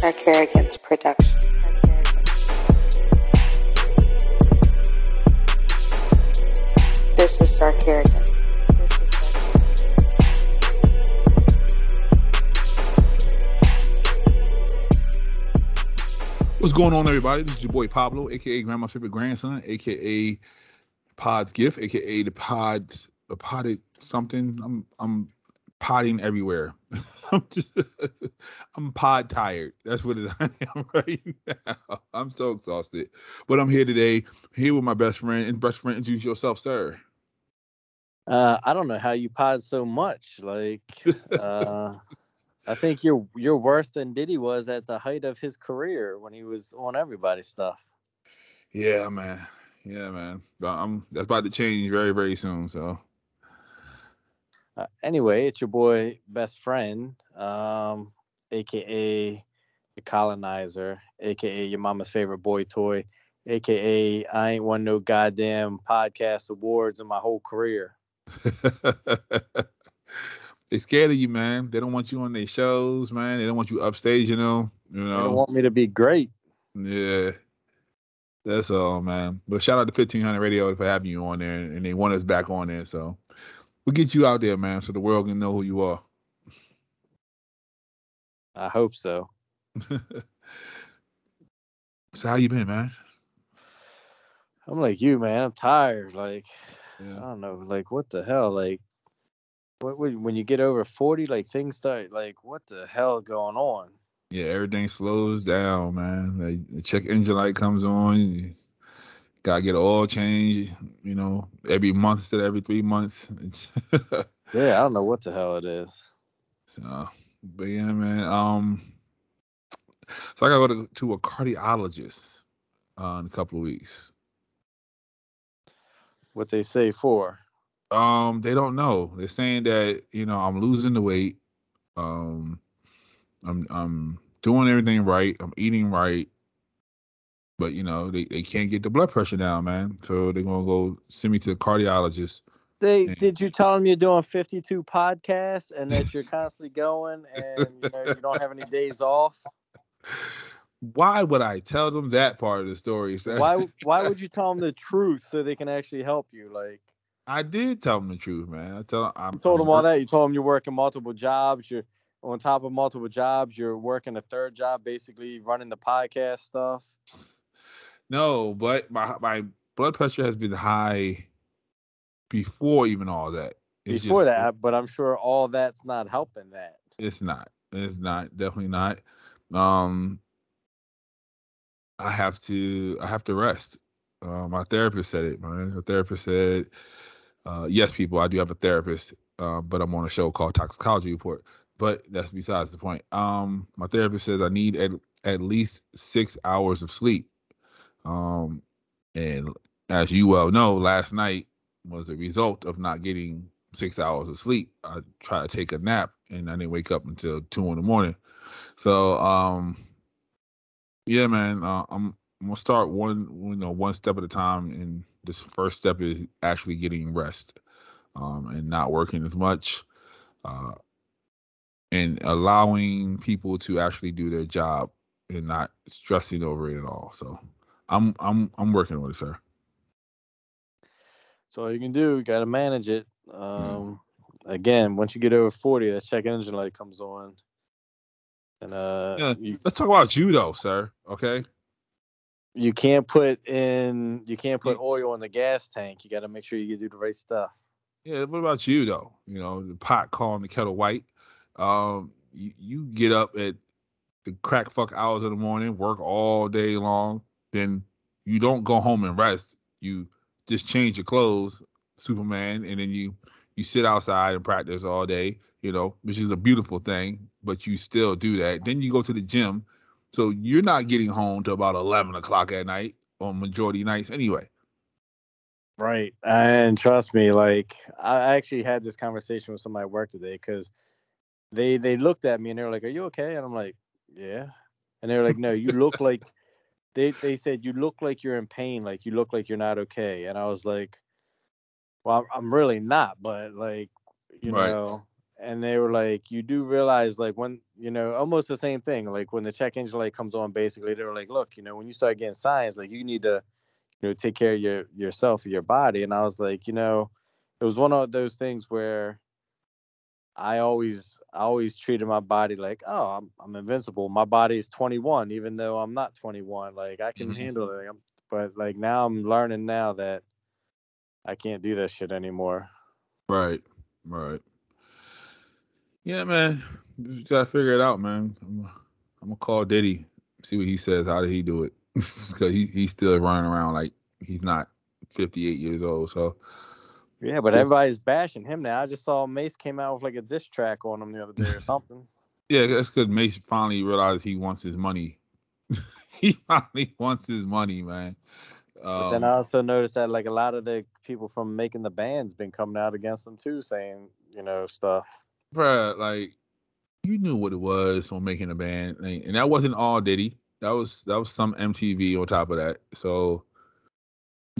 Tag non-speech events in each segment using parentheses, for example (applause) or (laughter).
Sir Kerrigan's production. This is Sir Kerrigan. What's going on, everybody? This is your boy Pablo, aka Grandma's favorite grandson, aka Pod's gift, aka the Pod, the Potted something. I'm I'm potting everywhere. (laughs) I'm just (laughs) I'm pod tired. That's what it, (laughs) I am right now. I'm so exhausted, but I'm here today, here with my best friend and best friend. Introduce yourself, sir. Uh, I don't know how you pod so much. Like, uh, I think you're you're worse than Diddy was at the height of his career when he was on everybody's stuff. Yeah, man. Yeah, man. But I'm that's about to change very, very soon. So Uh, anyway, it's your boy, best friend, um, aka the colonizer, aka your mama's favorite boy toy, aka I ain't won no goddamn podcast awards in my whole career. (laughs) they scared of you, man. They don't want you on their shows, man. They don't want you upstage, you know. You know. They don't want me to be great. Yeah. That's all, man. But shout out to fifteen hundred radio for having you on there and they want us back on there. So we'll get you out there, man, so the world can know who you are. I hope so. (laughs) so how you been, man? I'm like you, man. I'm tired. Like, I don't know, like what the hell? Like what when you get over 40, like things start like what the hell going on? Yeah, everything slows down, man. Like, the check engine light comes on. Gotta get an oil change, you know, every month instead of every three months. (laughs) Yeah, I don't know what the hell it is. so, but yeah, man. Um, so I gotta go to, to a cardiologist uh, in a couple of weeks. What they say for. Um, they don't know. They're saying that you know I'm losing the weight. Um, I'm I'm doing everything right. I'm eating right. But you know they, they can't get the blood pressure down, man. So they're gonna go send me to a cardiologist. They Yeah. did you tell them you're doing 52 podcasts and that you're constantly going and you know you don't have any days off? (laughs) Why would I tell them that part of the story? sir? Why (laughs) why would you tell them the truth so they can actually help you? Like I did tell them the truth, man. I tell I'm, you told I'm them all that. You told them you're working multiple jobs. You're on top of multiple jobs. You're working a third job, basically running the podcast stuff. No, but my my blood pressure has been high before even all that. It's Before just- that, but I'm sure all that's not helping that. It's not. It's not. Definitely not. Um, I have to. I have to rest. Uh, my therapist said it. My, my therapist said, uh, "Yes, people, I do have a therapist, uh, but I'm on a show called Toxicology Report. But that's besides the point. Um, my therapist says I need at at least six hours of sleep. Um, and as you well know, last night was a result of not getting six hours of sleep. I tried to take a nap and I didn't wake up until two in the morning. So um yeah, man, uh, I'm I'm gonna start one you know one step at a time, and this first step is actually getting rest, um, and not working as much, uh, and allowing people to actually do their job and not stressing over it at all. So I'm I'm I'm working with it, sir. So all you can do, you got to manage it. Um, Again, once you get over 40, that check engine light comes on. And uh, Yeah. you, Let's talk about you though, sir. Okay. you can't put in, you can't put oil in the gas tank. You got to make sure you do the right stuff. Yeah, what about you though? You know, the pot calling the kettle white. Um, you, you get up at the crack fuck hours of the morning, work all day long, then you don't go home and rest. You just change your clothes, Superman, and then you you sit outside and practice all day, you know, which is a beautiful thing, but you still do that. Then you go to the gym. So you're not getting home till about eleven o'clock at night on majority nights anyway. Right. And trust me, like I actually had this conversation with somebody at work today because they they looked at me and they were like, Are you okay? And I'm like, Yeah. And they were like, No, you look (laughs) like they they said you look like you're in pain, like you look like you're not okay. And I was like, Well, I'm, really not, but like, you Right. know, and they were like, you do realize like when you know almost the same thing. Like when the check engine light comes on, basically they were like, look, you know, when you start getting signs, like you need to, you know, take care of your yourself, your body. And I was like, you know, it was one of those things where I always I always treated my body like, oh, I'm I'm invincible. My body is 21, even though I'm not 21. Like I can Mhm. handle it. I'm, but like now I'm learning now that I can't do that shit anymore. Right, right. Yeah, man. You just gotta figure it out, man. I'm, I'm gonna call Diddy, see what he says. How did he do it? (laughs) Because he, he's still running around like he's not 58 years old. So Yeah, but everybody's bashing him now. I just saw Mase came out with like a diss track on him the other day or (laughs) something. yeah, that's because Mase finally realized he wants his money. (laughs) he finally wants his money, man. But then I Um, also noticed that like a lot of the people from making the band's been coming out against them too, saying you know stuff. bruh, like you knew what it was on making a band, and and that wasn't all Diddy. That was that was some MTV on top of that. So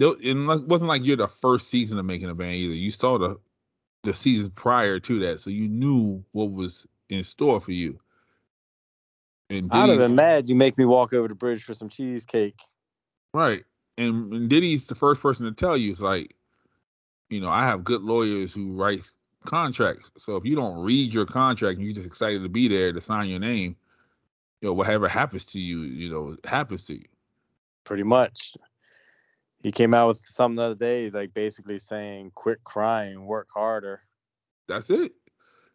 it wasn't like you're the first season of making a band either. You saw the the seasons prior to that, so you knew what was in store for you. And I'd have been mad you make me walk over the bridge for some cheesecake. right? And, and Diddy's the first person to tell you it's like, you know, I have good lawyers who write contracts. So if you don't read your contract and you're just excited to be there to sign your name, you know, whatever happens to you, you know, happens to you. Pretty much. He came out with something the other day, like basically saying, "Quit crying, work harder." That's it.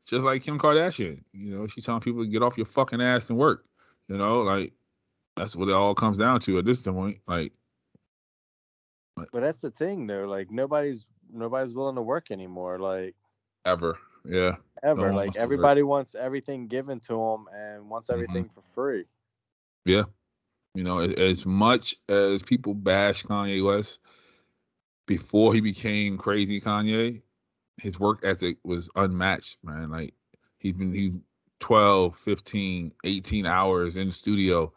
Just like Kim Kardashian, you know, she's telling people to get off your fucking ass and work. You know, like that's what it all comes down to at this point. Like, But that's the thing, though. Like nobody's nobody's willing to work anymore. Like ever. Yeah. ever. one like wants everybody wants everything given to them and wants Mhm. everything for free. Yeah. You know, as, as much as people bash Kanye West before he became crazy Kanye, his work ethic was unmatched, man. Like he's been he 12, 15, 18 hours in the studio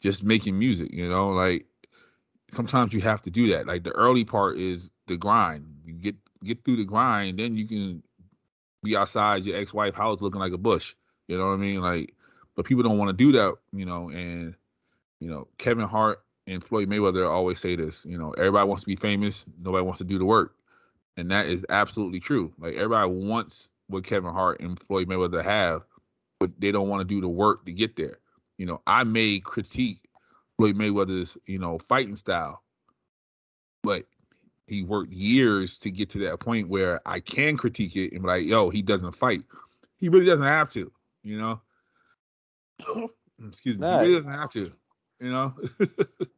just making music, you know, like sometimes you have to do that. Like the early part is the grind. You get get through the grind, then you can be outside your ex-wife house looking like a bush. You know what I mean? Like, but people don't want to do that, you know, and you know, Kevin Hart and Floyd Mayweather always say this, you know, everybody wants to be famous, nobody wants to do the work. And that is absolutely true. Like everybody wants what Kevin Hart and Floyd Mayweather have, but they don't want to do the work to get there. You know, I may critique Floyd Mayweather's, you know, fighting style, but he worked years to get to that point where I can critique it and be like, yo, he doesn't fight. He really doesn't have to, you know. (coughs) Excuse me. He really doesn't have to, you know. (laughs)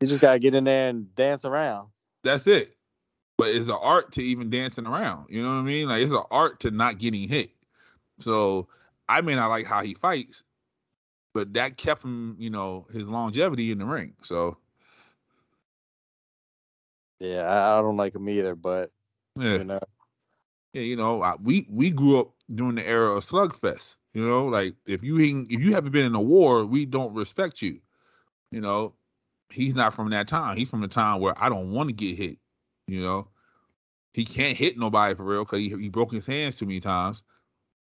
You just gotta get in there and dance around. That's it. But it's an art to even dancing around. You know what I mean? Like it's an art to not getting hit. So I may not like how he fights, but that kept him, you know, his longevity in the ring. So Yeah, I, I don't like him either, but yeah, you know, yeah, you know, I, we we grew up during the era of slugfest. You know, like if you ain't, if you haven't been in a war, we don't respect you. You know, he's not from that time. He's from the time where I don't want to get hit. You know, he can't hit nobody for real because he, he broke his hands too many times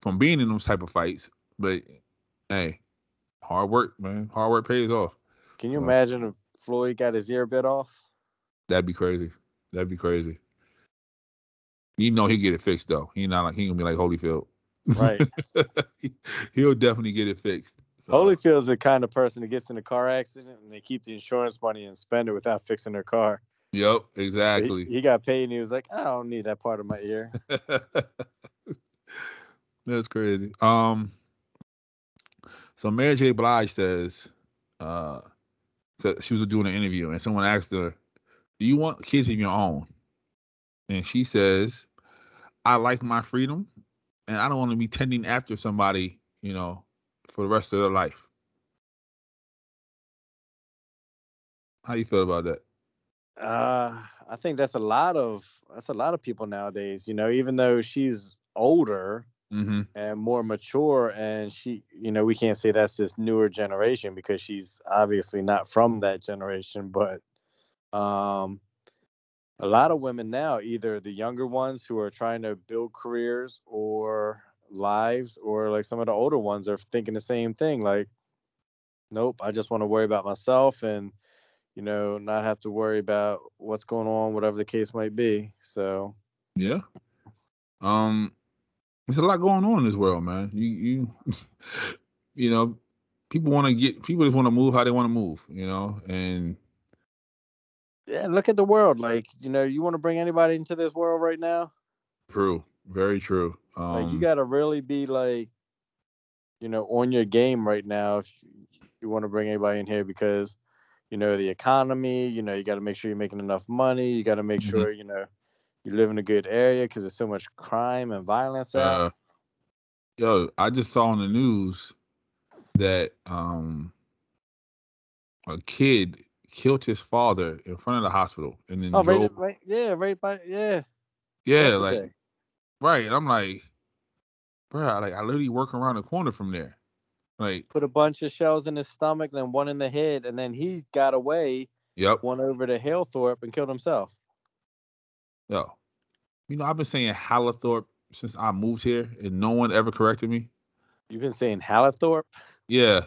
from being in those type of fights. But hey, hard work, man. Hard work pays off. can you So- imagine if Floyd got his ear bit off? That'd be crazy. That'd be crazy. You know he get it fixed though. He not like he gonna be like Holyfield. Right. (laughs) He'll definitely get it fixed. So, Holyfield's the kind of person that gets in a car accident and they keep the insurance money and spend it without fixing their car. Yep, But he- exactly. He, got paid and he was like, I don't need that part of my ear. (laughs) That's crazy. Um so Mary J. Blige says, uh so she was doing an interview and someone asked her, Do you want kids of your own? And she says, I like my freedom and I don't want to be tending after somebody, you know, for the rest of their life. How you feel about that? Uh, I think that's a lot of that's a lot of people nowadays. You know, even though she's older Mm-hmm. and more mature, and she, you know, we can't say that's this newer generation because she's obviously not from that generation. But um, a lot of women now, either the younger ones who are trying to build careers, or lives or like some of the older ones are thinking the same thing like nope i just want to worry about myself and you know not have to worry about what's going on whatever the case might be so Yeah. Um, there's a lot going on in this world, man. You you (laughs) you know, people want to get people just want to move how they want to move, you know, and yeah look at the world like you know you want to bring anybody into this world right now true, very true. Um, like you got to really be like you know on your game right now if you want to bring anybody in here because you know the economy you know you got to make sure you're making enough money you got to make Mhm. sure you know you live in a good area because there's so much crime and violence out Uh, yo, I just saw on the news that um a kid killed his father in front of the hospital and then oh right, drove. right yeah right by yeah yeah, like. Right. And I'm like, bro, like I literally work around the corner from there. Like, put a bunch of shells in his stomach then one in the head and then he got away yep, went over to Halethorpe and killed himself yo. You know, I've been saying Hallithorpe since I moved here, and no one ever corrected me. you've been saying Halethorpe Yeah,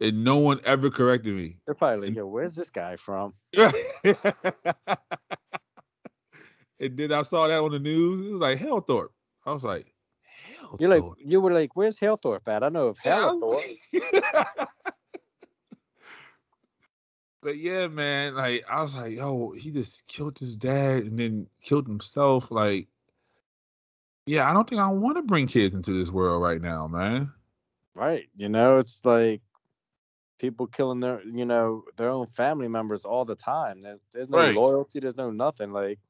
and no one ever corrected me. they're probably like yo where's this guy from (laughs) (laughs) (laughs) and then I saw that on the news. It was like Hellthorpe. I was like, Hellthorpe. you're like you were like where's Halethorpe at I know of Yeah, I Halethorpe was like- (laughs) but yeah, man, like I was like, yo, he just killed his dad and then killed himself. Like, yeah, I don't think I want to bring kids into this world right now, man. Right. You know, it's like people killing their, you know, their own family members all the time. There's there's no Right. loyalty, there's no nothing. Like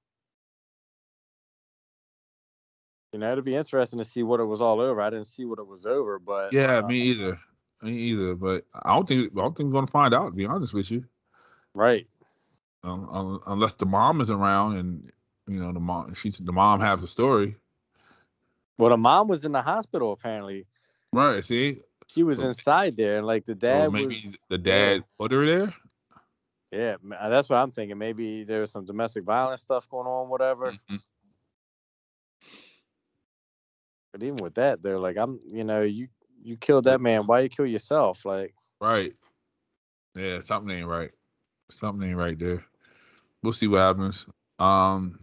you know, it'd be interesting to see what it was all over. I didn't see what it was over, but Yeah, uh, me either. Me either. But I don't think I don't think we're gonna find out. To be honest with you, right. um, un- unless the mom is around and you know the mom, she's the mom has the story. Well, the mom was in the hospital apparently. Right. See, She was So- inside there, and like the so dad maybe was. the dad put her there. Yeah, that's what I'm thinking. Maybe there was some domestic violence stuff going on, whatever. Mhm. But even with that, they're like, I'm, you know, you you killed that man. Why you kill yourself? Like, Right. Yeah, something ain't right. Something ain't right there. We'll see what happens. Um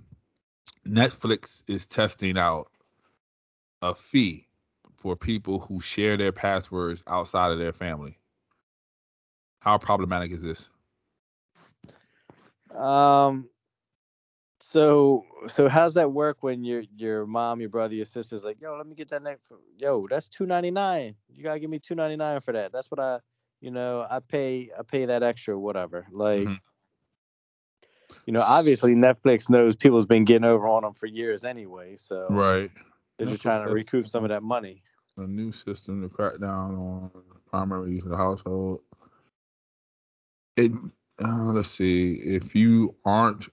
Netflix is testing out a fee for people who share their passwords outside of their family. How problematic is this? Um. So so how's that work when your your mom, your brother, your sister's like, yo, let me get that next. Yo, that's two ninety nine. You gotta give me two ninety nine for that. That's what I, you know, I pay I pay that extra, whatever. Like, Mhm. you know, obviously Netflix knows people's been getting over on them for years anyway. So Right. they're just trying to recoup some of that money. A new system to crack down on primary use of the household. It uh, let's see. If you aren't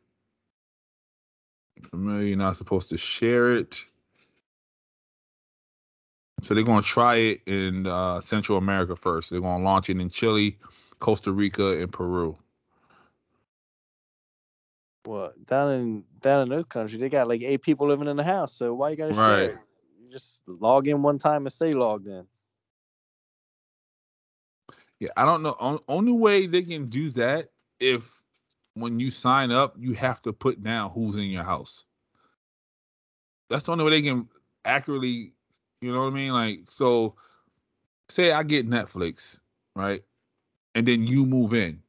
familiar, you're not supposed to share it. So they're gonna try it in uh, Central America first. They're gonna launch it in Chile, Costa Rica, and Peru. Well, down in down in those countries, they got like eight people living in the house. So why you gotta share Right. it? You just log in one time and stay logged in. Yeah, I don't know. On, only way they can do that if when you sign up, you have to put down who's in your house. That's the only way they can accurately, you know what I mean? Like, so say I get Netflix, right? And then you move in.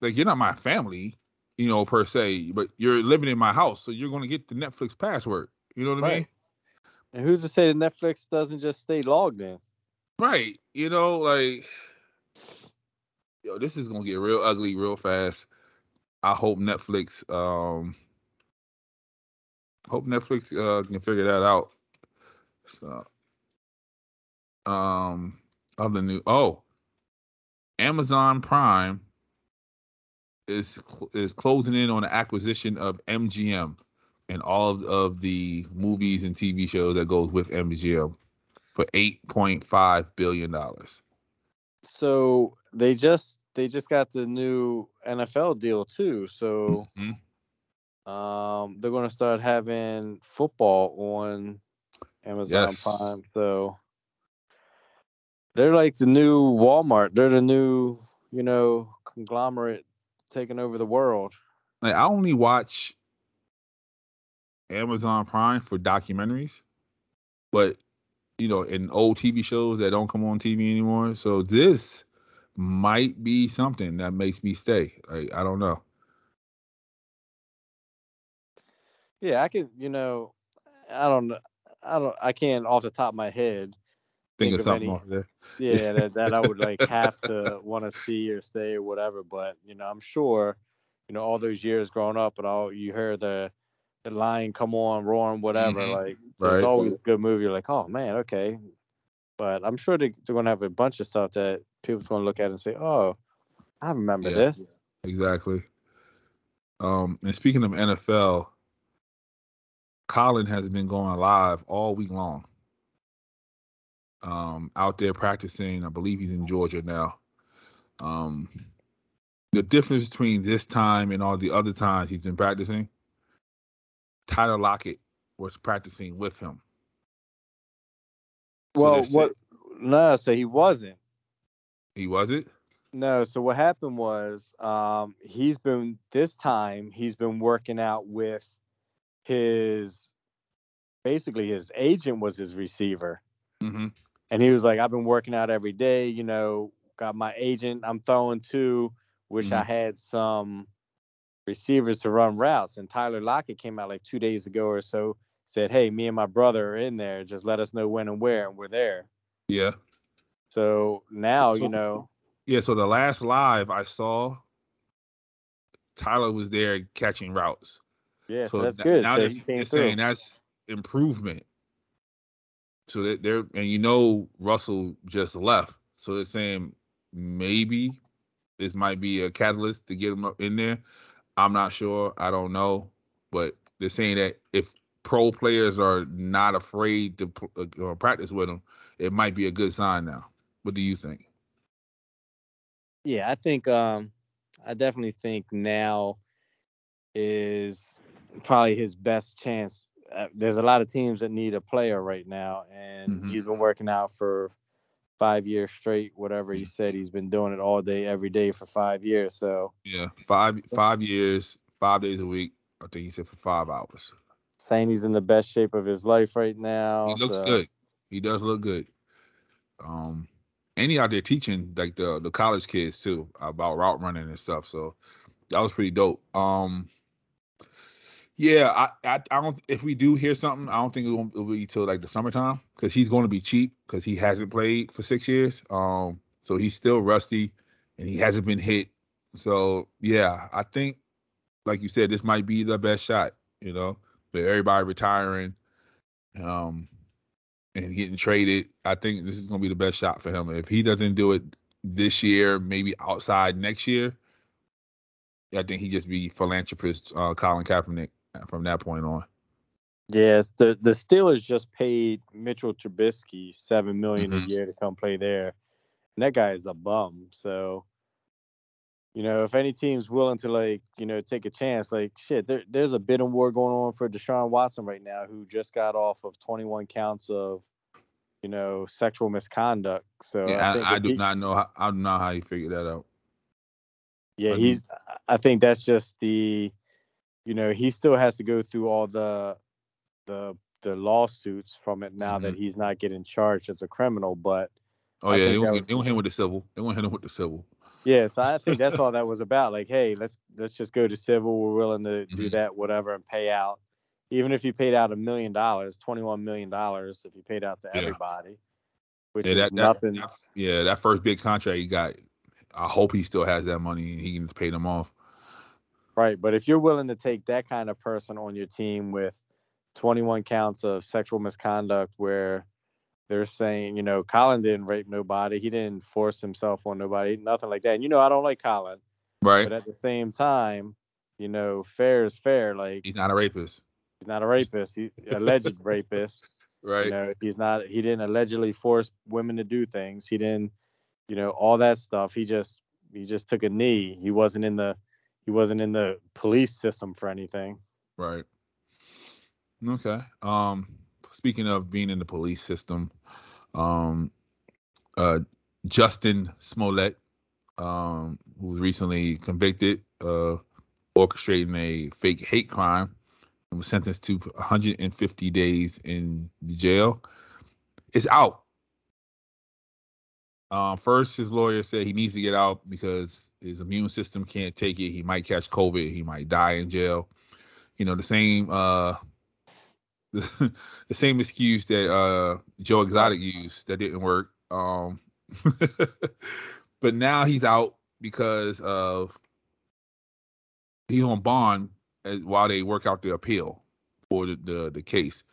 Like, you're not my family, you know, per se, but you're living in my house. So you're going to get the Netflix password. You know what I mean? And who's to say that Netflix doesn't just stay logged in? Right. You know, like yo, this is gonna get real ugly real fast. I hope Netflix um hope Netflix uh can figure that out. So um other new oh Amazon Prime is is closing in on the acquisition of MGM and all of, of the movies and TV shows that goes with MGM for eight point five billion dollars. So they just they just got the new NFL deal too. So Mhm. um they're gonna start having football on Amazon Yes. Prime. So they're like the new Walmart. They're the new, you know, conglomerate taking over the world. Like I only watch Amazon Prime for documentaries, but you know, in old TV shows that don't come on TV anymore. So this might be something that makes me stay. Like I don't know. Yeah, I could, you know, I don't know. I don't I can't off the top of my head Think, Think of something any- off there. yeah (laughs) that, that i would like have to want to see or stay or whatever but you know i'm sure you know all those years growing up and all you hear the the lion come on roaring whatever Mhm. like Right. always a good movie you're like oh man okay but i'm sure they, they're gonna have a bunch of stuff that people's gonna look at it and say oh i remember Yeah. this Exactly. Um, and speaking of NFL, Colin has been going live all week long. Um, out there practicing. I believe he's in Georgia now. Um, the difference between this time and all the other times he's been practicing, Tyler Lockett was practicing with him. So well what no so he wasn't He wasn't. No, so what happened was um he's been this time he's been working out with his basically his agent was his receiver. Mm-hmm. And he was like, I've been working out every day, you know, got my agent, I'm throwing two. Wish I had some receivers to run routes. And Tyler Lockett came out like two days ago or so, said, Hey, me and my brother are in there. Just let us know when and where, and we're there. Yeah. So now, so- you know, Yeah, so the last live I saw, Tyler was there catching routes. yeah, so, that's n- good. Now So they're, they're saying that's improvement. So that they're and you know Russell just left, so they're saying maybe this might be a catalyst to get him up in there. I'm not sure. I don't know, but they're saying that if pro players are not afraid to uh, practice with him, it might be a good sign now. What do you think? Yeah, I think um I definitely think now is probably his best chance. Uh, there's a lot of teams that need a player right now, and Mhm. he's been working out for five years straight. Whatever he said, he's been doing it all day, every day for five years. So Yeah, five five years, five days a week. I think he said for five hours. saying he's in the best shape of his life right now. He looks so- good. He does look good. Um, and he out there teaching like the the college kids too about route running and stuff. So that was pretty dope. Um, yeah, I, I I don't. If we do hear something, I don't think it'll be till like the summertime because he's going to be cheap because he hasn't played for six years. Um, so he's still rusty and he hasn't been hit. So yeah, I think like you said, this might be the best shot. You know, with everybody retiring, um, and getting traded. I think this is going to be the best shot for him. If he doesn't do it this year, maybe outside next year, I think he'd just be philanthropist uh, Colin Kaepernick from that point on. Yes, the the Steelers just paid Mitchell Trubisky seven million Mhm. a year to come play there, and that guy is a bum. So, you know, if any team's willing to like, you know, take a chance, like shit, there, there's a bidding war going on for Deshaun Watson right now, who just got off of 21 counts of, you know, sexual misconduct. So Yeah, think I, I do he- not know. How, I don't know how he figured that out. Yeah, I he's. I think that's just the, you know, he still has to go through all the, the the lawsuits from it now that mm-hmm. he's not getting charged as a criminal. But Oh I yeah, they won't, was- they won't him with the civil. They won't hit him with the civil. Yeah, so I think that's (laughs) all that was about. Like, hey, let's let's just go to civil. We're willing to do Mhm. that, whatever, and pay out. Even if you paid out a million dollars, twenty one million dollars, if you paid out to Yeah. everybody, which Yeah, is that, that, nothing. that- yeah, that first big contract he got. I hope he still has that money and he can just pay them off. Right. But if you're willing to take that kind of person on your team with 21 counts of sexual misconduct where they're saying, you know, Colin didn't rape nobody, he didn't force himself on nobody, nothing like that. And you know, I don't like Colin, Right? but at the same time, you know, fair is fair. Like He's not a rapist. he's not a rapist, he's alleged rapist. (laughs) Right? You know, he's not he didn't allegedly force women to do things. He didn't, you know, all that stuff. He just he just took a knee. He wasn't in the he wasn't in the police system for anything. Right. Okay. Um. Speaking of being in the police system, um, uh, Jussie Smollett, um, who was recently convicted of orchestrating a fake hate crime and was sentenced to 150 days in jail, is out. Um, first, his lawyer said he needs to get out because his immune system can't take it. He might catch COVID. He might die in jail. You know, the same uh, (laughs) the, same excuse that uh, Joe Exotic used that didn't work. Um, (laughs) but now he's out because of he's on bond as, while they work out the appeal for the the, the case.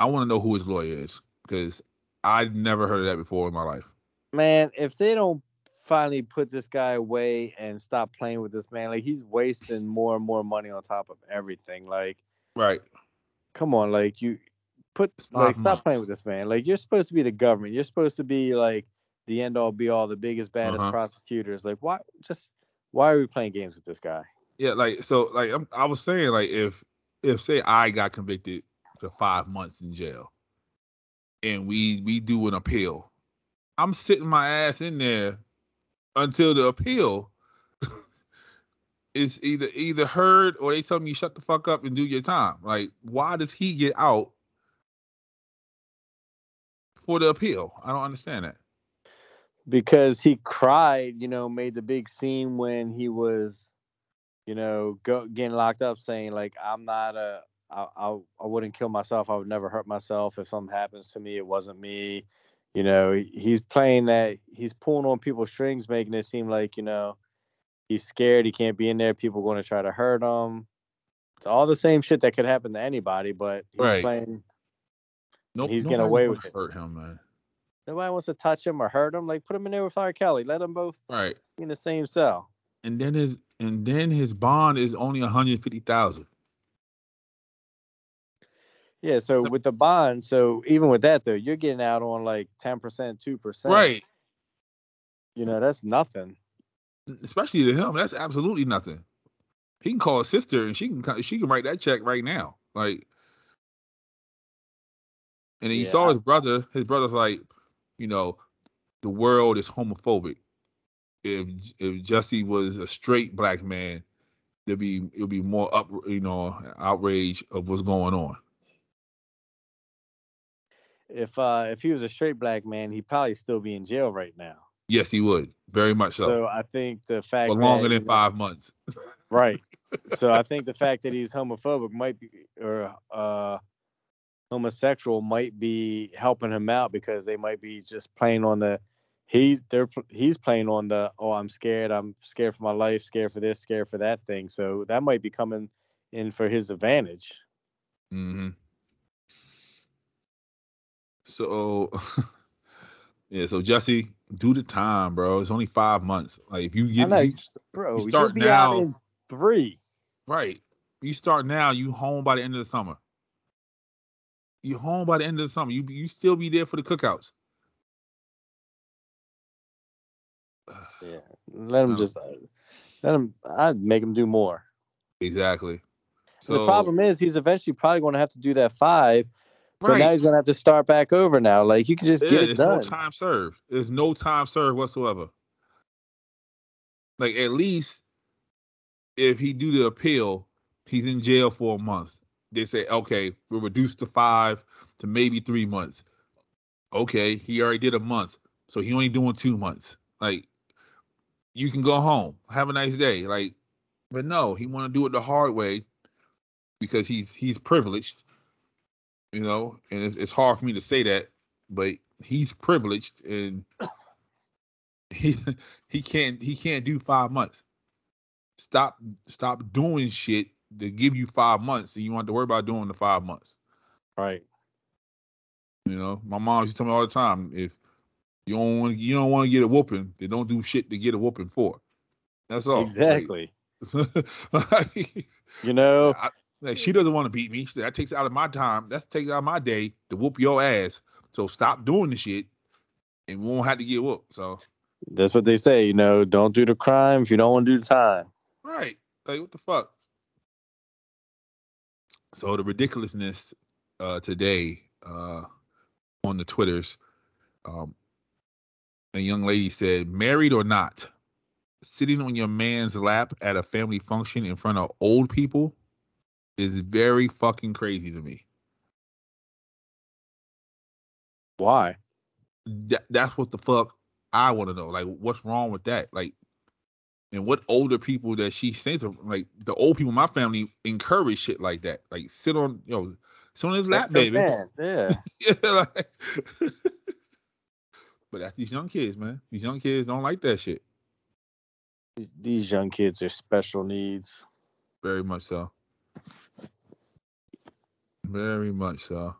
I want to know who his lawyer is because I'd never heard of that before in my life. Man, if they don't finally put this guy away and stop playing with this man, like he's wasting more and more money on top of everything. Like, right? Come on, like you put like stop playing with this man. Like you're supposed to be the government. You're supposed to be like the end all be all, the biggest baddest uh-huh. prosecutors. Like why? Just why are we playing games with this guy? Yeah, like so, like I'm, I was saying, like if if say I got convicted for five months in jail, and we we do an appeal. I'm sitting my ass in there until the appeal is either either heard or they tell me you shut the fuck up and do your time. Like, why does he get out for the appeal? I don't understand that. Because he cried, you know, made the big scene when he was, you know, go, getting locked up, saying like, "I'm not a I, I, I wouldn't kill myself. I would never hurt myself. If something happens to me, it wasn't me. You know, he's playing that. He's pulling on people's strings, making it seem like you know he's scared. He can't be in there. People are going to try to hurt him. It's all the same shit that could happen to anybody, but he's right. playing. Nope, he's getting away with it. Hurt him, man. Nobody wants to touch him or hurt him. Like put him in there with R. Kelly. Let them both right in the same cell. And then his and then his bond is only one hundred fifty thousand. Yeah, so, so, with the bond, so even with that though, you're getting out on like ten percent, two percent. Right. You know, that's nothing. Especially to him, that's absolutely nothing. He can call his sister and she can she can write that check right now. Like and then you yeah. saw his brother, his brother's like, you know, the world is homophobic. If if Jesse was a straight black man, there'd be it'd be more up you know, outrage of what's going on if uh if he was a straight black man, he'd probably still be in jail right now. Yes, he would. Very much so. So I think the fact for longer than five months. (laughs) right. So I think the fact that he's homophobic might be or uh homosexual might be helping him out because they might be just playing on the he's they're he's playing on the oh I'm scared I'm scared for my life scared for this scared for that thing so that might be coming in for his advantage. Mm-hmm. So (laughs) yeah, so Jesse, do the time, bro. It's only five months. Like if you get know, you, bro, you start now three. Right. You start now, you home by the end of the summer. You home by the end of the summer. You you still be there for the cookouts. (sighs) Yeah. Let him no. just uh, let him I'd make him do more. Exactly. So the problem is he's eventually probably going to have to do that five Right. But now he's gonna have to start back over now. Like you can just yeah, get it done. There's no time served. There's no time served whatsoever. Like at least if he do the appeal, he's in jail for a month. They say, okay, we'll reduce to five to maybe three months. Okay, he already did a month, so he only doing two months. Like you can go home, have a nice day. Like, but no, he want to do it the hard way because he's he's privileged you know, and it's, it's hard for me to say that, but he's privileged and (laughs) he he can't he can't do five months. Stop stop doing shit to give you five months, and you want to worry about doing the five months. Right. You know, my mom used to tell me all the time if you don't want you don't want to get a whooping, then don't do shit to get a whooping for. That's all. Exactly. (laughs) Like, (laughs) you know, I, like she doesn't want to beat me. That takes out of my time. That takes out of my day to whoop your ass. So stop doing the shit, and we won't have to get whooped. So that's what they say. You know, don't do the crime if you don't want to do the time. Right. Like what the fuck. So the ridiculousness uh, today uh, on the Twitters. Um, a young lady said, "Married or not, sitting on your man's lap at a family function in front of old people is very fucking crazy to me." Why? That, that's what the fuck I want to know. Like, what's wrong with that? Like, and what older people that she thinks of, like the old people in my family encourage shit like that. Like, sit on, you know, sit on his lap, That's baby. man, Yeah. (laughs) yeah, like, (laughs) but that's these young kids, man. These young kids don't like that shit. These young kids are special needs. Very much so. Very much so.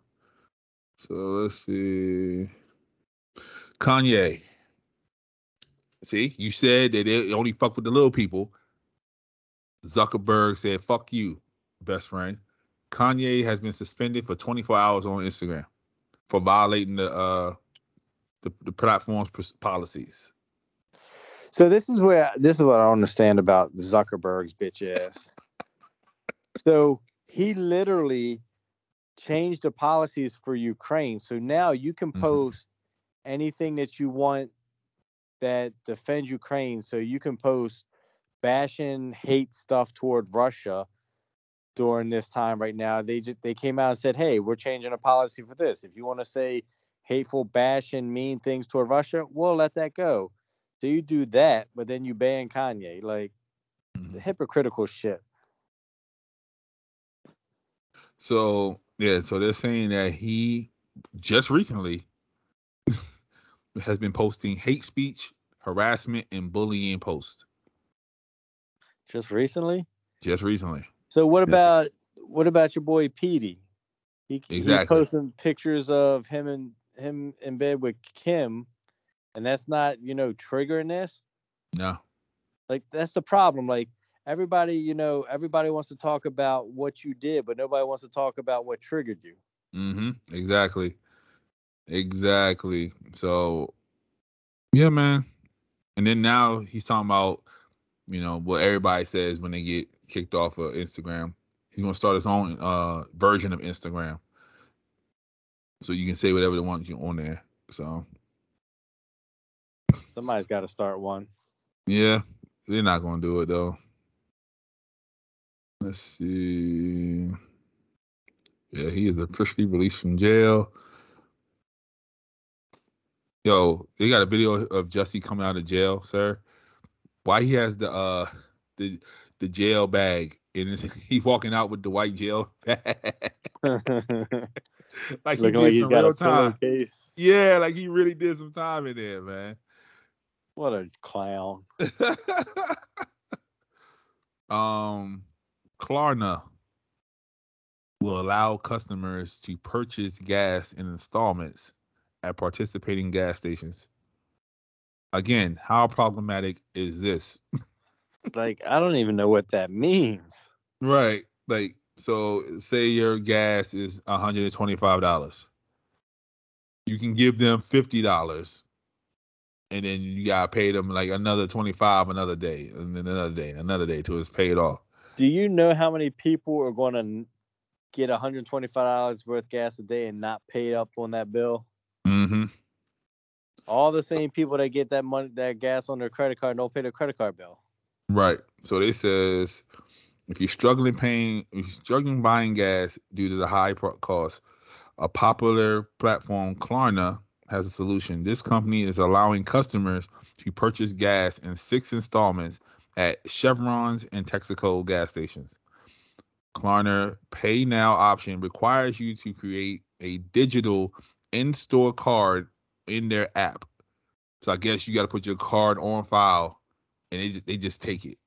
So let's see. Kanye. See, you said that they only fuck with the little people. Zuckerberg said, fuck you, best friend. Kanye has been suspended for 24 hours on Instagram for violating the uh the, the platform's policies. So this is where this is what I understand about Zuckerberg's bitch ass. (laughs) so he literally changed the policies for Ukraine. So now you can Mhm. post anything that you want that defends Ukraine. So you can post bashing hate stuff toward Russia during this time right now. They just they came out and said, "Hey, we're changing a policy for this. If you want to say hateful, bashing, mean things toward Russia, we'll let that go." So you do that, but then you ban Kanye, like Mhm. hypocritical shit. So yeah, so they're saying that he just recently (laughs) has been posting hate speech, harassment, and bullying posts. Just recently. Just recently. So what about what about your boy Petey? He, he Exactly. posting pictures of him and him in bed with Kim, and that's not you know triggering this. No. Like that's the problem. Like everybody, you know, everybody wants to talk about what you did, but nobody wants to talk about what triggered you. Mm-hmm. Exactly. Exactly. So yeah, man. And then now he's talking about, you know, what everybody says when they get kicked off of Instagram. He's gonna start his own uh version of Instagram. So you can say whatever they want you on there. So Somebody's got to start one. Yeah, they're not gonna do it though. Let's see. Yeah, he is officially released from jail. Yo, they got a video of Jesse coming out of jail, sir. Why he has the uh the the jail bag and (laughs) he's walking out with the white jail (laughs) bag. (laughs) like he did like he's some got real time. pillowcase. Yeah, like he really did some time in there, man. What a clown. um, Klarna will allow customers to purchase gas in installments at participating gas stations. Again, how problematic is this? (laughs) Like I don't even know what that means. Right. Like, so say your gas is $125. You can give them $50 and then you gotta pay them like another 25 another day, and then another day, another day till it's paid off. Do you know how many people are going to get $125 worth gas a day and not pay up on that bill? Mm-hmm. All the same people that get that money, that gas on their credit card, don't pay their credit card bill. Right. So it says if you're struggling paying, if you're struggling buying gas due to the high cost, a popular platform, Klarna, has a solution. This company is allowing customers to purchase gas in six installments at Chevrons and Texaco gas stations. Klarna Pay Now option requires you to create a digital in-store card in their app. So I guess you got to put your card on file, and they just, they just take it.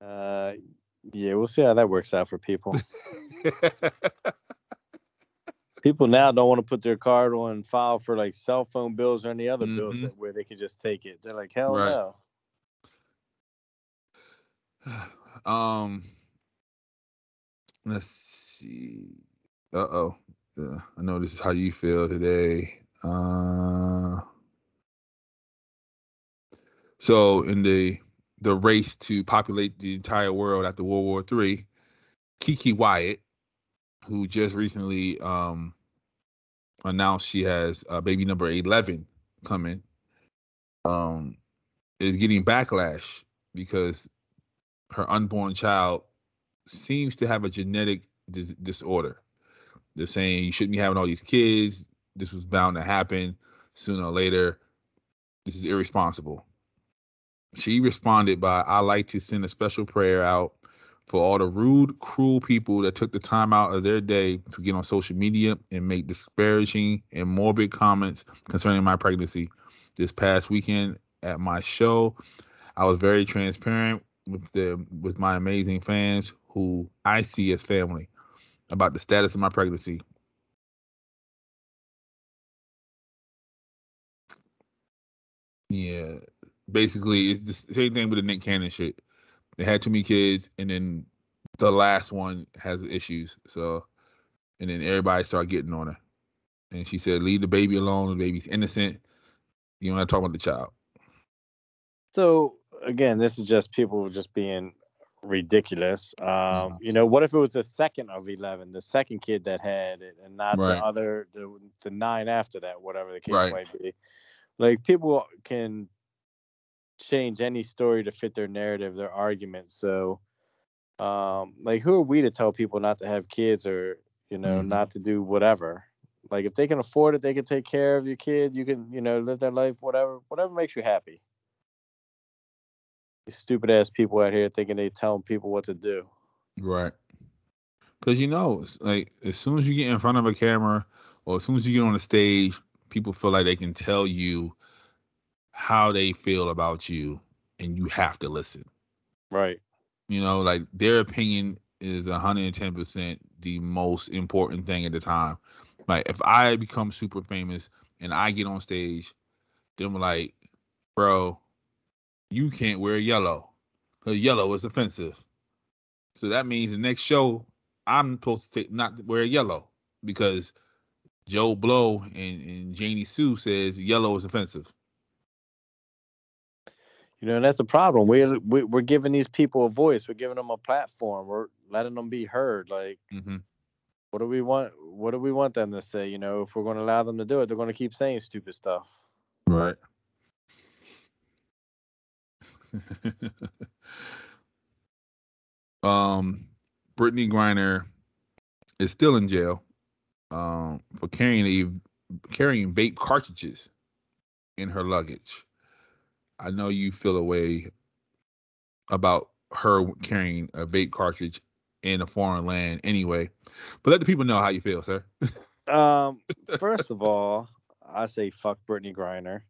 Uh, yeah, we'll see how that works out for people. (laughs) people now don't want to put their card on file for like cell phone bills or any other bills Mhm. that, where they can just take it. They're like, hell Right. no. (sighs) um, let's see. Uh oh. Uh, I know this is how you feel today. Uh, so in the the race to populate the entire world after World War Three, Keke Wyatt who just recently um announced she has uh, baby number 11 coming um is getting backlash because her unborn child seems to have a genetic dis- disorder. They're saying you shouldn't be having all these kids. This was bound to happen sooner or later. This is irresponsible. She responded by i like to send a special prayer out for all the rude, cruel people that took the time out of their day to get on social media and make disparaging and morbid comments concerning my pregnancy. This past weekend at my show, I was very transparent with the with my amazing fans who I see as family about the status of my pregnancy. Yeah, basically it's the same thing with the Nick Cannon shit. They had too many kids, and then the last one has issues. So, and then everybody started getting on her, and she said, "Leave the baby alone. The baby's innocent. You don't have to talk about the child." So again, this is just people just being ridiculous. Um, Mhm. You know, what if it was the second of eleven, the second kid that had it, and not Right. the other, the, the nine after that, whatever the case Right. might be. Like people can change any story to fit their narrative, their argument. So, um, like, who are we to tell people not to have kids or you know Mhm. not to do whatever? Like, if they can afford it, they can take care of your kid. You can, you know, live that life, whatever, whatever makes you happy. These stupid ass people out here thinking they telling people what to do. Right. Because you know, like as soon as you get in front of a camera or as soon as you get on the stage, people feel like they can tell you how they feel about you, and you have to listen. Right. You know, like their opinion is 110% the most important thing at the time. Like if I become super famous and I get on stage, we're like, bro, you can't wear yellow because yellow is offensive. So that means the next show I'm supposed to take not wear yellow because Joe Blow and, and Janie Sue says yellow is offensive. You know, and that's the problem. We're we- we're giving these people a voice. We're giving them a platform. We're letting them be heard. Like, hmm what do we want? What do we want them to say? You know, if we're going to allow them to do it, they're going to keep saying stupid stuff. Right. (laughs) um, Brittney Griner is still in jail um, for carrying a carrying vape cartridges in her luggage. I know you feel a way about her carrying a vape cartridge in a foreign land anyway, but let the people know how you feel, sir. Um, (laughs) first of all, I say fuck Brittney Griner.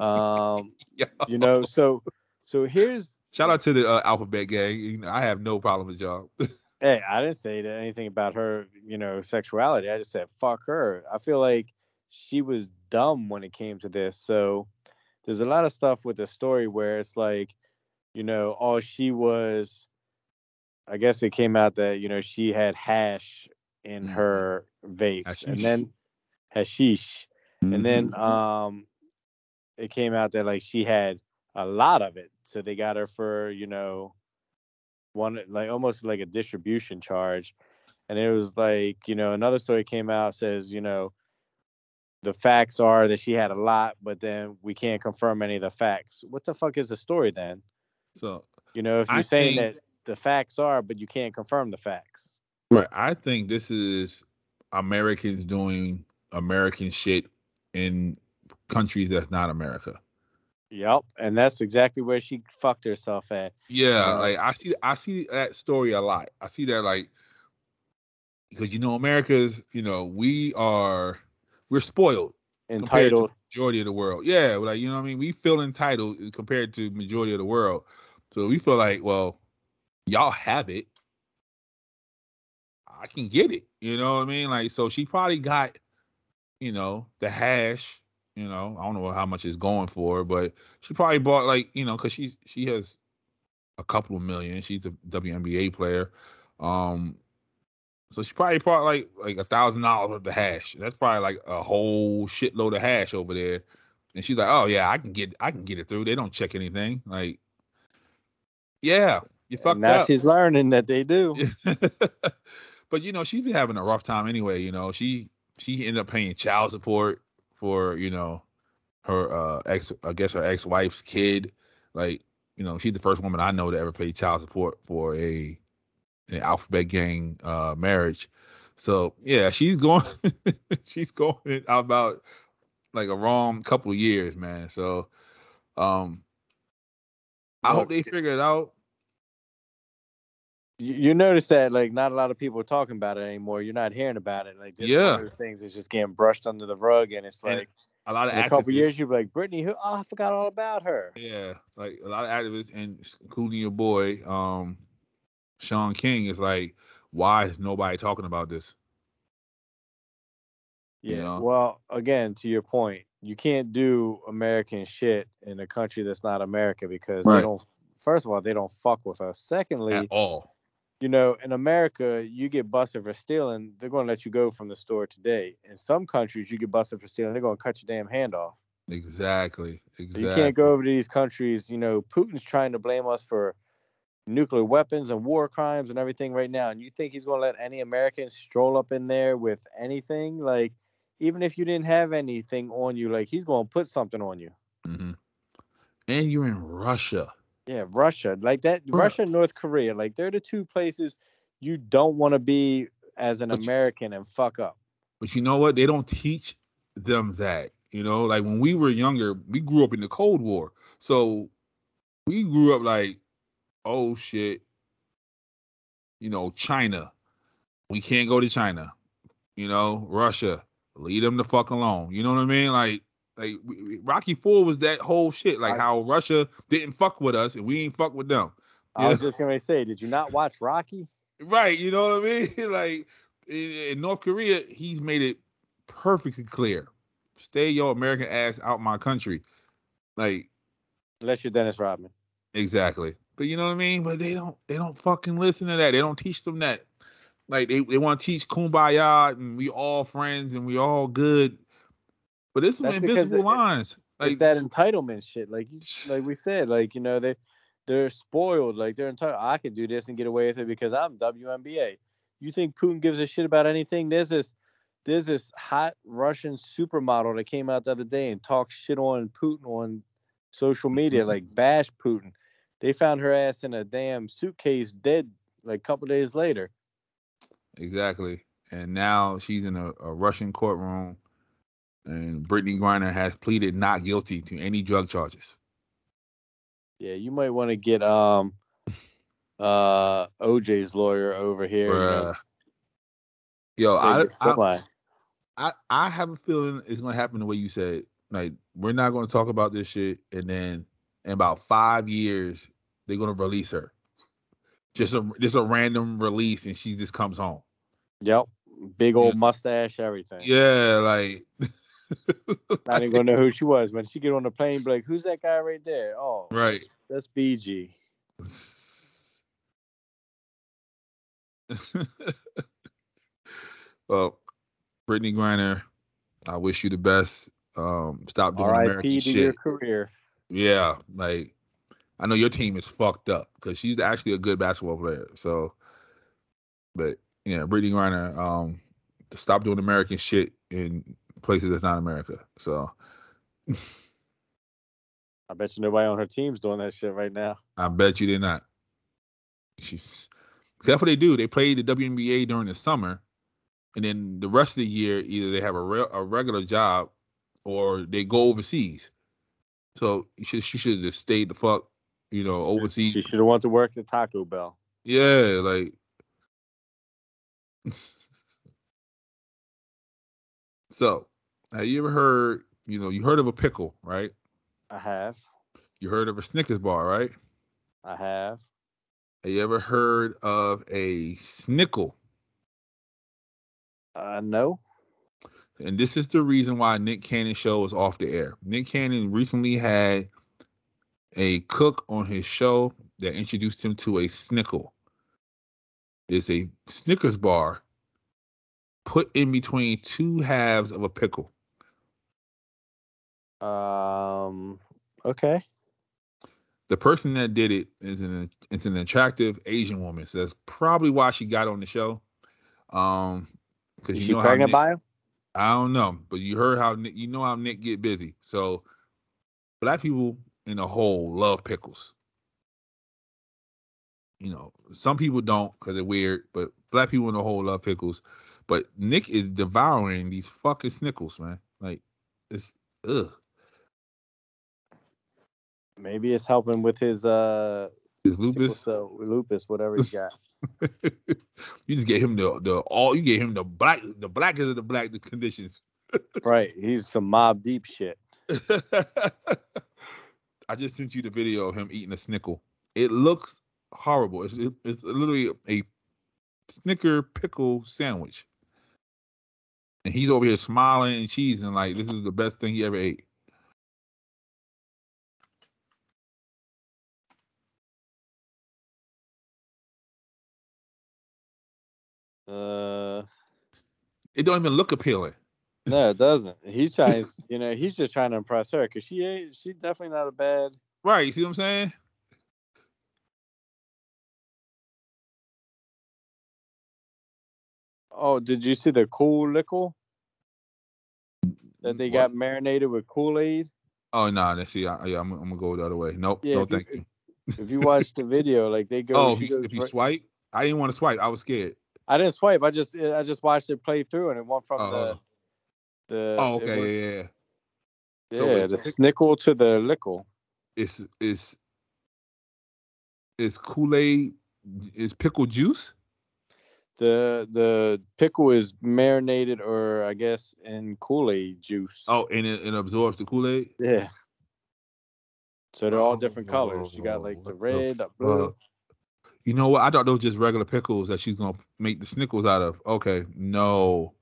Um, (laughs) Yeah. you know, so so here's Shout out to the uh, Alphabet Gang. You know, I have no problem with y'all. (laughs) Hey, I didn't say anything about her, you know, sexuality. I just said fuck her. I feel like she was dumb when it came to this. So there's a lot of stuff with the story where it's like, you know, all she was I guess it came out that, you know, she had hash in Mhm. her vapes Hashish. and then hashish. And then um it came out that like she had a lot of it. So they got her for, you know, one like almost like a distribution charge. And it was like, you know, another story came out says, you know, the facts are that she had a lot, but then we can't confirm any of the facts. What the fuck is the story then? so You know, if you're saying think- that the facts are, but you can't confirm the facts. Right. I think this is Americans doing American shit in countries that's not America. Yep. And that's exactly where she fucked herself at. Yeah, like I see I see that story a lot. I see that like because you know America's, you know, we are we're spoiled Entitled. majority of the world. Yeah, like you know what I mean? We feel entitled compared to majority of the world. So we feel like, well, y'all have it. I can get it. You know what I mean? Like so she probably got, you know, the hash, you know, I don't know how much it's going for, but she probably bought like, you know, cuz she's she has a couple of million. She's a WNBA player. Um so she probably bought like like a thousand dollars worth of hash. That's probably like a whole shitload of hash over there. And she's like, "Oh yeah, I can get I can get it through. They don't check anything." Like, yeah, you fucked And now up. she's learning that they do. (laughs) but you know she's been having a rough time anyway. You know she she ended up paying child support for you know her uh ex I guess her ex wife's kid. Like you know she's the first woman I know to ever pay child support for a an alphabet gang uh marriage. So yeah, she's going (laughs) she's going about like a wrong couple of years, man. So um I hope they figure it out. You, you notice that like not a lot of people are talking about it anymore. You're not hearing about it. Like this Yeah. things is just getting brushed under the rug, and it's And like A lot of a couple years you're like Brittney. Who? Oh, I forgot all about her. Yeah, like a lot of activists, and including your boy, um, Shaun King, is like, why is nobody talking about this? You Yeah. know? Well, again, to your point, you can't do American shit in a country that's not America because Right. they don't. First of all, they don't fuck with us. Secondly, At all. You know, in America, you get busted for stealing, they're going to let you go from the store today. In some countries, you get busted for stealing, they're going to cut your damn hand off. Exactly. So Exactly. You can't go over to these countries. You know, Putin's trying to blame us for nuclear weapons and war crimes and everything right now. And you think he's going to let any Americans stroll up in there with anything? Like, even if you didn't have anything on you, like, he's going to put something on you. hmm And you're in Russia. Yeah, Russia, like that. Russia and North Korea, like, they're the two places you don't want to be as an But you- American and fuck up. But you know what? They don't teach them that. You know, like when we were younger, we grew up in the Cold War. So we grew up like, oh shit, you know, China. We can't go to China. You know, Russia. Leave them the fuck alone. You know what I mean? Like, like Rocky Four was that whole shit. Like I- how Russia didn't fuck with us and we ain't fuck with them. I was Yeah. just to say, did you not watch Rocky? Right, you know what I mean? (laughs) like in, in North Korea, he's made it perfectly clear. Stay your American ass out my country. Like Unless you're Dennis Rodman. exactly. But you know what I mean? But they don't they don't fucking listen to that. They don't teach them that. Like they, they want to teach kumbaya and we all friends and we all good. But it's some That's invisible it- lines. it's that entitlement shit. Like you, (sighs) like we said, like you know they they're spoiled. Like they're entitled. I can do this and get away with it because I'm WNBA. You think Putin gives a shit about anything? There's this there's this hot Russian supermodel that came out the other day and talked shit on Putin on social media, mm-hmm. like bash Putin. They found her ass in a damn suitcase, dead, like a couple days later. Exactly. And now she's in a, a Russian courtroom, and Brittney Griner has pleaded not guilty to any drug charges. Yeah, you might want to get um uh OJ's lawyer over here. Bruh. Yo, I, I. I I have a feeling it's gonna happen the way you said. Like we're not gonna talk about this shit, and then in about five years they're gonna release her. Just a just a random release, and she just comes home. Yep. Big old Yeah. mustache, everything. Yeah, like (laughs) (laughs) Not even gonna know who she was. When she get on the plane, be like, who's that guy right there? Oh, right. that's BG. (laughs) well, Brittney Griner, I wish you the best. Um, stop doing R.I.P. American shit. your career. Yeah, like I know your team is fucked up because she's actually a good basketball player. So, but yeah, Brittney Griner, um, stop doing American shit in places that's not America. So, (laughs) I bet you nobody on her team's doing that shit right now. I bet you they're not. She's, that's what they do. They play the WNBA during the summer, and then the rest of the year, either they have a re- a regular job, or they go overseas. So should she should just stay the fuck, you know, overseas. She should have went to work at Taco Bell. Yeah, like. (laughs) so, have you ever heard? You know, you heard of a pickle, right? I have. You heard of a Snickers bar, right? I have. Have you ever heard of a snickle? Uh, no. And this is the reason why Nick Cannon show is off the air. Nick Cannon recently had a cook on his show that introduced him to a snickle. It's a Snickers bar put in between two halves of a pickle. Um. Okay. The person that did it is an it's an attractive Asian woman, so that's probably why she got on the show. Um, because you she know how pregnant Nick, by him? I don't know, but you heard how Nick, you know how Nick get busy. So black people in the whole love pickles. You know, some people don't because they're weird, but black people in the whole love pickles. But Nick is devouring these fucking snickles, man. Like it's ugh. Maybe it's helping with his uh His lupus. cell- lupus, whatever he got. (laughs) you just get him the the all you get him the black the blackest of the black conditions. (laughs) right. He's some Mobb Deep shit. (laughs) I just sent you the video of him eating a snickle. It looks horrible. It's it- it's literally a snicker pickle sandwich, and he's over here smiling and cheesing like this is the best thing he ever ate. Uh It don't even look appealing. (laughs) no, it doesn't. He's trying you know, he's just trying to impress her because she ain't she definitely not a bad Right? You see what I'm saying? Oh, did you see the cool lickle that they What? got marinated with Kool-Aid? Oh no, let's see. I, yeah, I'm, I'm gonna go the other way. Nope. Yeah, no, thank you. If you watch the (laughs) video, like they go Oh, if you, if you right- swipe, I didn't want to swipe. I was scared. I didn't swipe. I just I just watched it play through and it went from Oh, the the oh, okay, went- yeah, yeah. yeah, So the snickle to the lickle. It's it's it's Kool Aid. Is pickle juice? The the pickle is marinated or I guess in Kool-Aid juice. Oh, and it, it absorbs the Kool Aid. Yeah. So they're all different oh, colors. You got Oh, like the red, the blue. You know what? I thought those just regular pickles that she's gonna make the snickles out of. Okay, no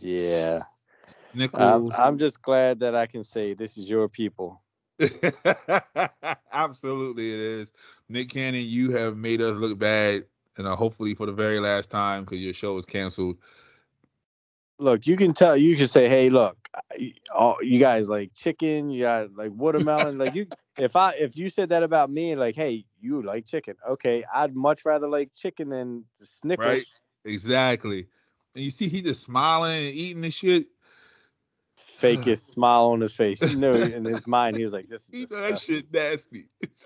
Yeah. snickles. I'm, I'm just glad that I can say this is your people. (laughs) Absolutely, it is. Nick Cannon, you have made us look bad, and uh, hopefully for the very last time because your show is canceled. Look, you can tell. You can say, "Hey, look, all you guys like chicken. You got like watermelon. like you, if I if you said that about me, like, hey, you like chicken. Okay, I'd much rather like chicken than the Snickers. Right. Exactly. And you see, he just smiling and eating this shit. Fakest smile on his face. You know, in his (laughs) mind, he was like, "This is that shit nasty. (laughs)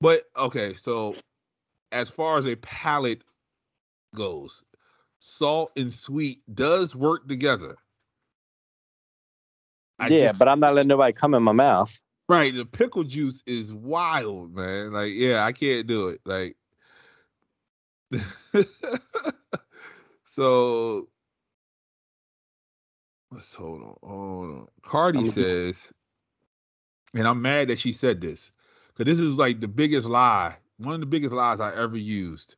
but okay, so as far as a palate goes, salt and sweet does work together. I yeah, just- but I'm not letting nobody come in my mouth. right, the pickle juice is wild, man. Like, yeah, I can't do it. Like, (laughs) so let's hold on, hold on. Cardi I'm- says, and I'm mad that she said this because this is like the biggest lie, one of the biggest lies I ever used.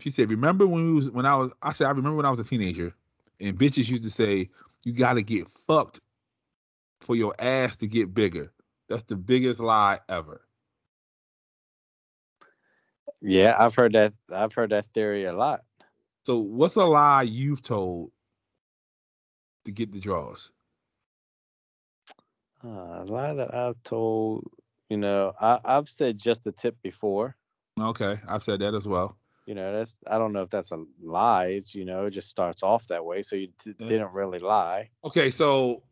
She said, "Remember when we was when I was?" I said, "I remember when I was a teenager, and bitches used to say you got to get fucked for your ass to get bigger." That's the biggest lie ever. Yeah, I've heard that. I've heard that theory a lot. So, what's a lie you've told to get the draws? Uh, a lie that I've told, you know, I, I've said just a tip before. Okay, I've said that as well. You know, that's I don't know if that's a lie. It's you know, it just starts off that way, so you t- Yeah. didn't really lie. Okay, so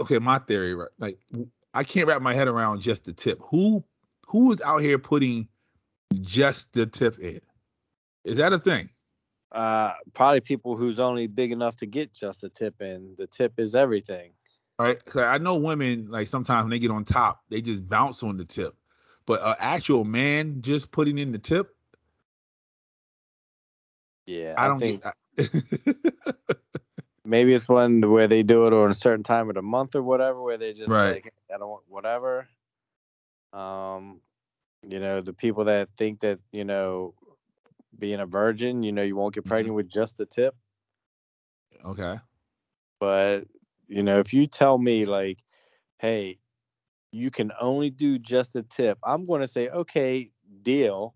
okay, my theory, right? Like, i can't wrap my head around just the tip. Who who is out here putting just the tip in? Is that a thing? Uh, probably people who's only big enough to get just a tip in. The tip is everything. Right? 'Cause I know women like sometimes when they get on top, they just bounce on the tip. But an actual man just putting in the tip, Yeah, I, don't think get. (laughs) maybe it's one where they do it on a certain time of the month or whatever, where they just Right. like I don't want whatever. Um, you know, the people that think that you know, being a virgin, you know, you won't get Mhm. pregnant with just the tip. okay. But you know, if you tell me like, hey, you can only do just a tip, I'm going to say okay, deal,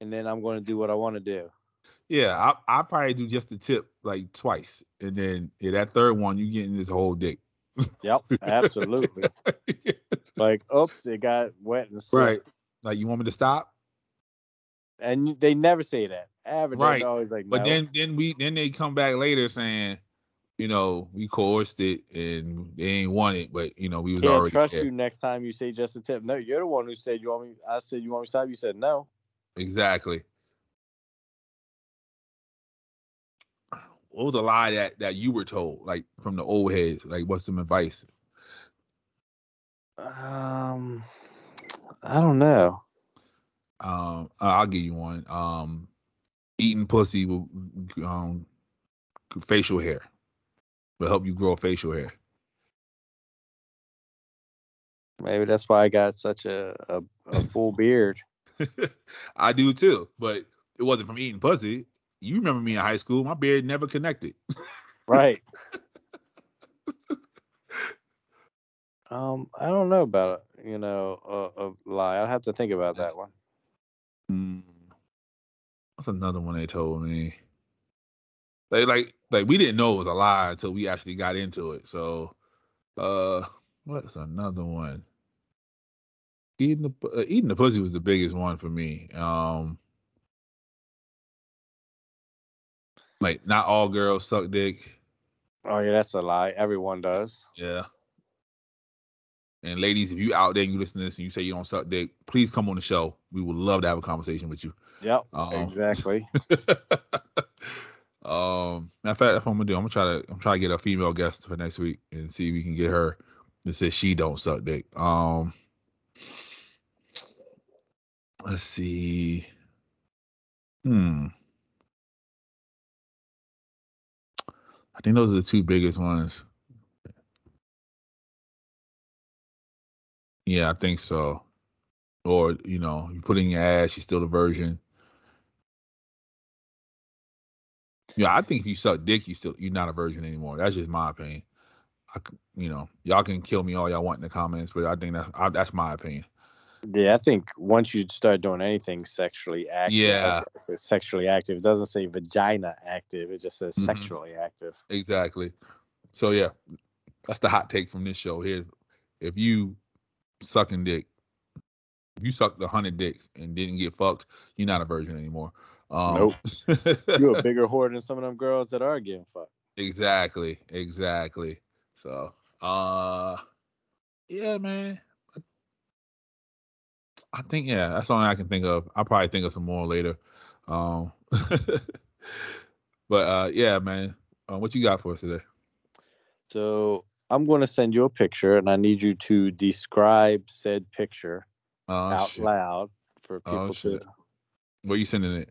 and then I'm going to do what I want to do. Yeah, I I probably do just the tip like twice, and then yeah, that third one you getting this whole dick. Yep, absolutely. (laughs) like, oops, it got wet and slipped. right. Like you want me to stop? and they never say that. Average Right. always like, But no. then then we then they come back later saying, you know, we coerced it and they ain't want it, but you know, we was can't already trust there. you next time you say just a tip. No, you're the one who said you want me. I said you want me to stop. You said no. Exactly. What was a lie that that you were told, like from the old heads? Like, what's some advice? Um, I don't know. Um, I'll give you one. Um, eating pussy will um facial hair will help you grow facial hair. Maybe that's why I got such a a, a full (laughs) beard. I do too, but it wasn't from eating pussy. You remember me in high school? My beard never connected. Right. (laughs) um, I don't know about it. You know, a, a lie. I'll have to think about that one. Mm. That's another one they told me. They like like we didn't know it was a lie until we actually got into it. So, uh, what's another one? Eating the uh, eating the pussy was the biggest one for me. Um, like not all girls suck dick. Oh yeah, that's a lie. Everyone does. Yeah. And ladies, if you out there and you listen to this and you say you don't suck dick, please come on the show. We would love to have a conversation with you. Yep. Um, exactly. (laughs) um, matter of fact, that's what I'm gonna do. I'm gonna try to I'm trying to get a female guest for next week and see if we can get her to say she don't suck dick. Um, let's see. Hmm. Think those are the two biggest ones. Yeah, I think so. Or you know, you put in your ass, you still a virgin. Yeah, I think if you suck dick, you still you're not a virgin anymore. That's just my opinion. I, you know, y'all can kill me all y'all want in the comments, but I think that's I, that's my opinion. Yeah, I think once you start doing anything sexually active, Yeah. that's why it says sexually active. It doesn't say vagina active. It just says Mhm. sexually active. Exactly. So yeah, that's the hot take from this show here. If you sucking dick, if you sucked a hundred dicks and didn't get fucked, you're not a virgin anymore. Um, Nope. (laughs) You're a bigger whore than some of them girls that are getting fucked. Exactly, exactly. So, uh, yeah, man. I think yeah, that's all I can think of. I'll probably think of some more later. Um, (laughs) but uh, yeah, man. Uh, what you got for us today? So I'm going to send you a picture, and I need you to describe said picture Oh out shit! loud for Oh, to. shit. Where you sending it?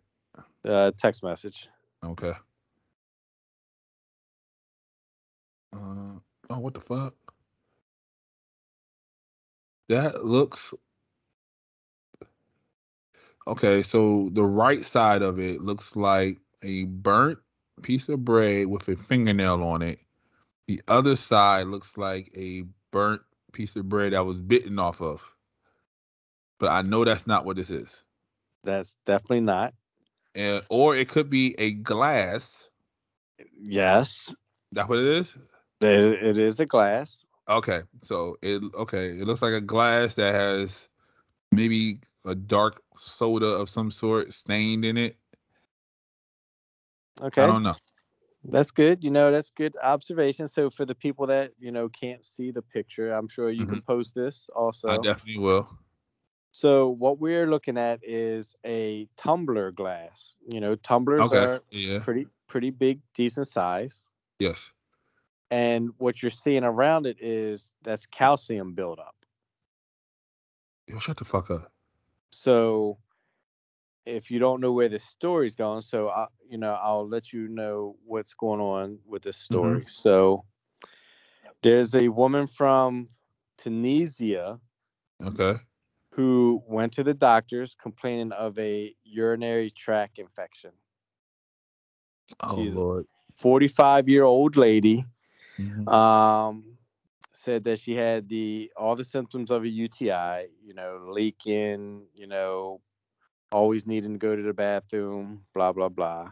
uh, text message. Okay. Uh, oh, what the fuck? That looks okay. So the right side of it looks like a burnt piece of bread with a fingernail on it. The other side looks like a burnt piece of bread that was bitten off of. But I know that's not what this is. That's definitely not. And, or it could be a glass. Yes, That what it is? it, it is a glass. Okay, so it okay. It looks like a glass that has maybe a dark soda of some sort stained in it. Okay. I don't know. That's good. You know, that's good observation. So for the people that, you know, can't see the picture, I'm sure you can post this also. Mm-hmm. I definitely will. so what we're looking at is a tumbler glass. You know, tumblers Okay. are Yeah. pretty pretty big, decent size. Yes. And what you're seeing around it is that's calcium buildup. Yo, shut the fuck up. So if you don't know where this story's going, so I, you know, I'll let you know what's going on with this story. So there's a woman from Tunisia Okay. who went to the doctors complaining of a urinary tract infection. Oh Jesus. Lord. 45 year old lady Mhm. um, said that she had the all the symptoms of a UTI, you know, leaking, you know, always needing to go to the bathroom, blah blah blah.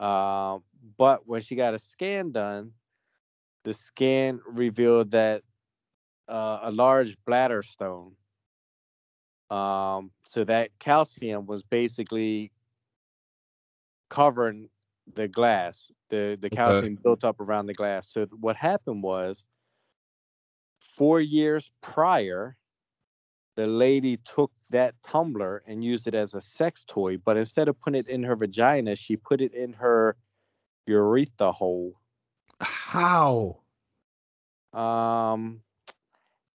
Um, but when she got a scan done, the scan revealed that uh, a large bladder stone Um, so that calcium was basically covering the glass. The the Okay. calcium built up around the glass. So what happened was four years prior, the lady took that tumbler and used it as a sex toy, but instead of putting it in her vagina, she put it in her urethra hole. How? Um,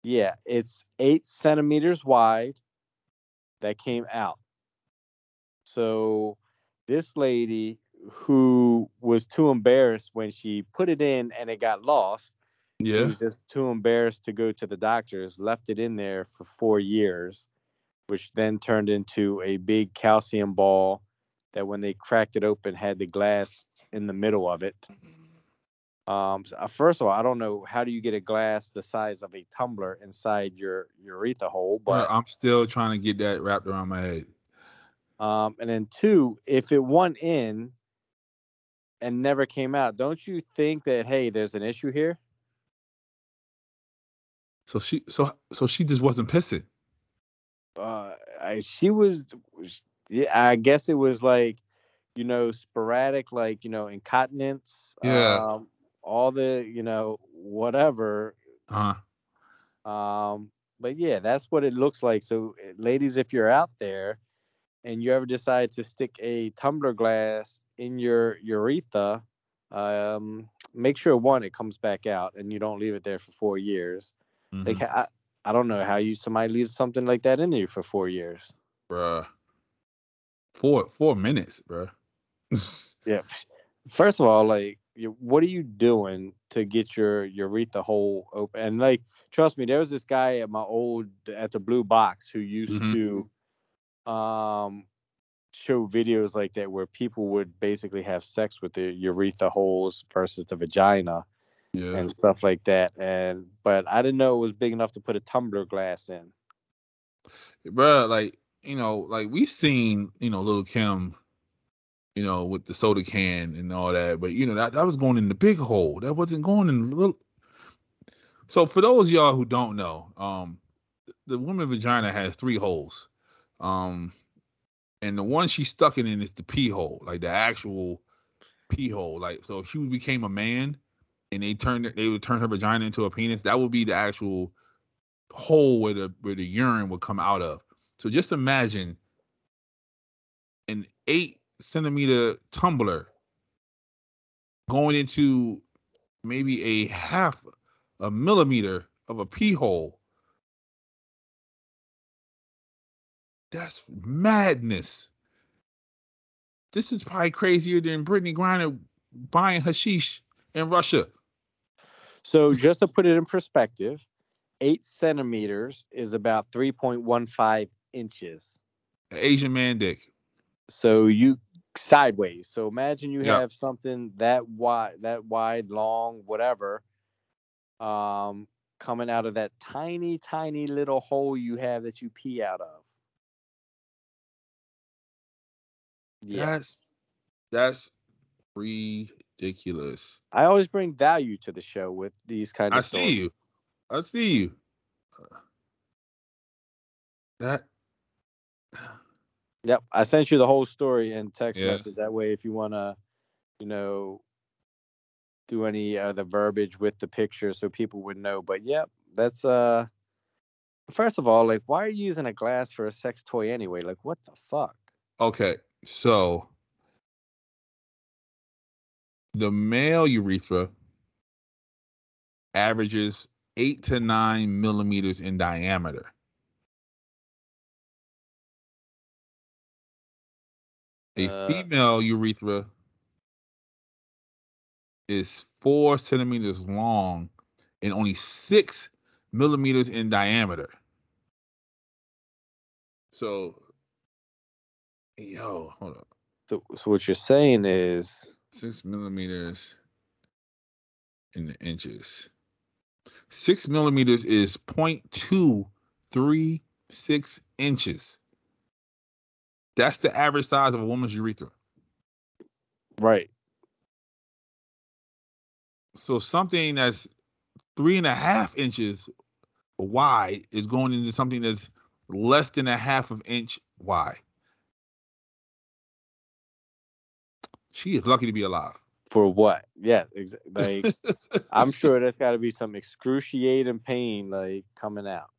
yeah, it's eight centimeters wide that came out. So this lady who was too embarrassed when she put it in and it got lost, Yeah. was just too embarrassed to go to the doctors, left it in there for four years, which then turned into a big calcium ball that when they cracked it open had the glass in the middle of it. Um, so, uh, first of all, I don't know how do you get a glass the size of a tumbler inside your urethra hole, But but I'm still trying to get that wrapped around my head. um, and then two, if it went in and never came out, don't you think that hey, there's an issue here? So she so so she just wasn't pissing. Uh, I, she was, yeah, I guess it was like, you know, sporadic, like you know, incontinence. Yeah. Um, all the you know whatever Huh. Um, but yeah, that's what it looks like. So, eh, ladies, if you're out there and you ever decide to stick a tumbler glass in your urethra, um, make sure one it comes back out and you don't leave it there for four years. Like Mhm. I, I don't know how you somebody leaves something like that in there for four years. bruh. Four four minutes, bruh. (laughs) Yeah. First of all, like, you, what are you doing to get your urethra hole open? And like, trust me, there was this guy at my old at the Blue Box who used Mhm. to um show videos like that where people would basically have sex with the urethra holes versus the vagina yeah. and stuff like that. And but I didn't know it was big enough to put a tumbler glass in. Bruh, like, you know, like we seen, you know, Lil' Kim, you know, with the soda can and all that, but you know, that, that was going in the big hole. That wasn't going in the little so for those of y'all who don't know, um the woman vagina has three holes. Um and the one she's stuck in is the pee hole, like the actual pee hole. Like so if she became a man and they turned they would turn her vagina into a penis, that would be the actual hole where the where the urine would come out of. So just imagine an eight centimeter tumbler going into maybe a half a millimeter of a pee hole. That's madness. This is probably crazier than Brittney Griner buying hashish in Russia. So just to put it in perspective, eight centimeters is about 3.15 inches. Asian man dick. So you sideways. So imagine you Yeah. have something that wide, that wide, long, whatever, um, coming out of that tiny, tiny little hole you have that you pee out of. Yeah, That's that's ridiculous. I always bring value to the show with these kind of. I see you. I see you. That Yep, I sent you the whole story in text Yeah. message. That way, if you want to, you know, do any uh, the verbiage with the picture, so people would know. But yep, that's uh. First of all, like, why are you using a glass for a sex toy anyway? Like, what the fuck? okay. So the male urethra averages eight to nine millimeters in diameter. A Uh, female urethra is four centimeters long and only six millimeters in diameter. So, yo, hold up. So, so what you're saying is, Six millimeters in the inches. Six millimeters is 0.236 inches. That's the average size of a woman's urethra. right? So something that's three and a half inches wide is going into something that's less than a half of inch wide. She is lucky to be alive. For what? Yeah, ex- like (laughs) I'm sure there's got to be some excruciating pain like coming out.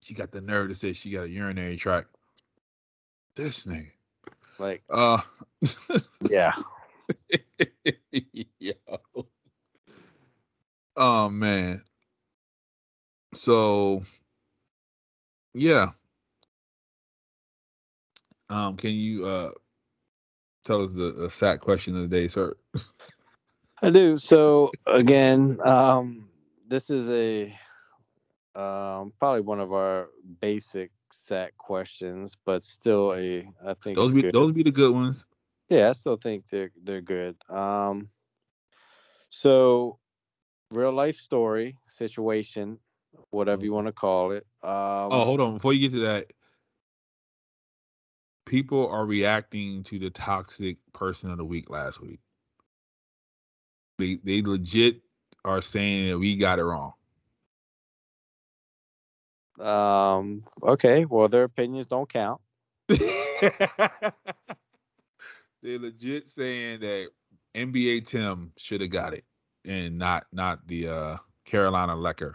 she got the nerve to say she got a urinary tract. This nigga. Like, Uh (laughs) yeah, (laughs) Yo. Oh man. So yeah. Um, can you uh tell us the, the sack question of the day, sir? (laughs) I do. So again, um, this is a um, probably one of our basic set questions, but still a I think Those be good. those be the good ones. Yeah, I still think they're they're good. Um, so real life story situation, whatever you want to call it. Um, Oh, hold on. Before you get to that, people are reacting to the toxic person of the week last week. They they legit are saying that we got it wrong. Um, okay, well their opinions don't count. (laughs) they legit saying that NBA Tim should have got it and not not the uh Carolina Lecker.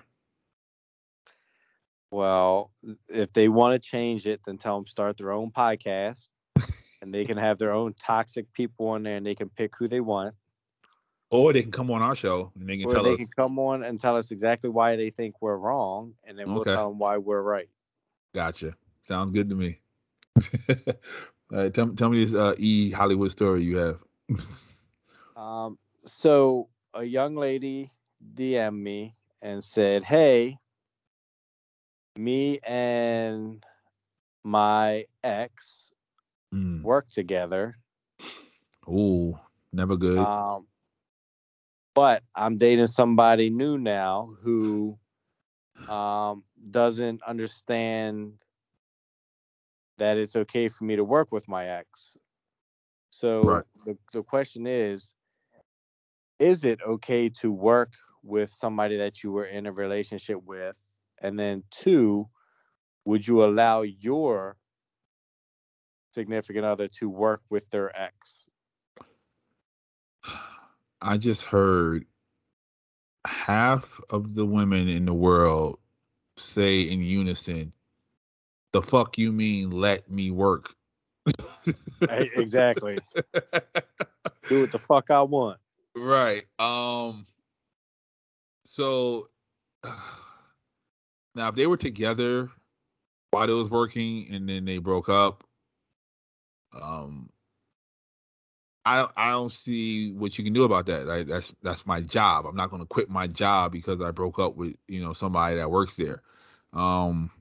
Well, if they want to change it, then tell them start their own podcast, and they can have their own toxic people on there, and they can pick who they want, Or they can come on our show and they can or tell they us They can come on and tell us exactly why they think we're wrong, and then we'll Okay. tell them why we're right. Gotcha. Sounds good to me. (laughs) All right, tell, tell me this uh, E Hollywood story you have. (laughs) Um, so a young lady DM'd me and said, "Hey, me and my ex mm. work together, Ooh, never good. um, but I'm dating somebody new now who um, doesn't understand that it's okay for me to work with my ex. So Right. the the question is, is it okay to work with somebody that you were in a relationship with? And then two, would you allow your significant other to work with their ex? (sighs) I just heard half of the women in the world say in unison, "The fuck you mean? Let me work." Exactly. (laughs) Do what the fuck I want. right. Um. So (sighs) now, if they were together while they was working and then they broke up, um, I I don't see what you can do about that. That's that's my job. I'm not going to quit my job because I broke up with you know somebody that works there. Um,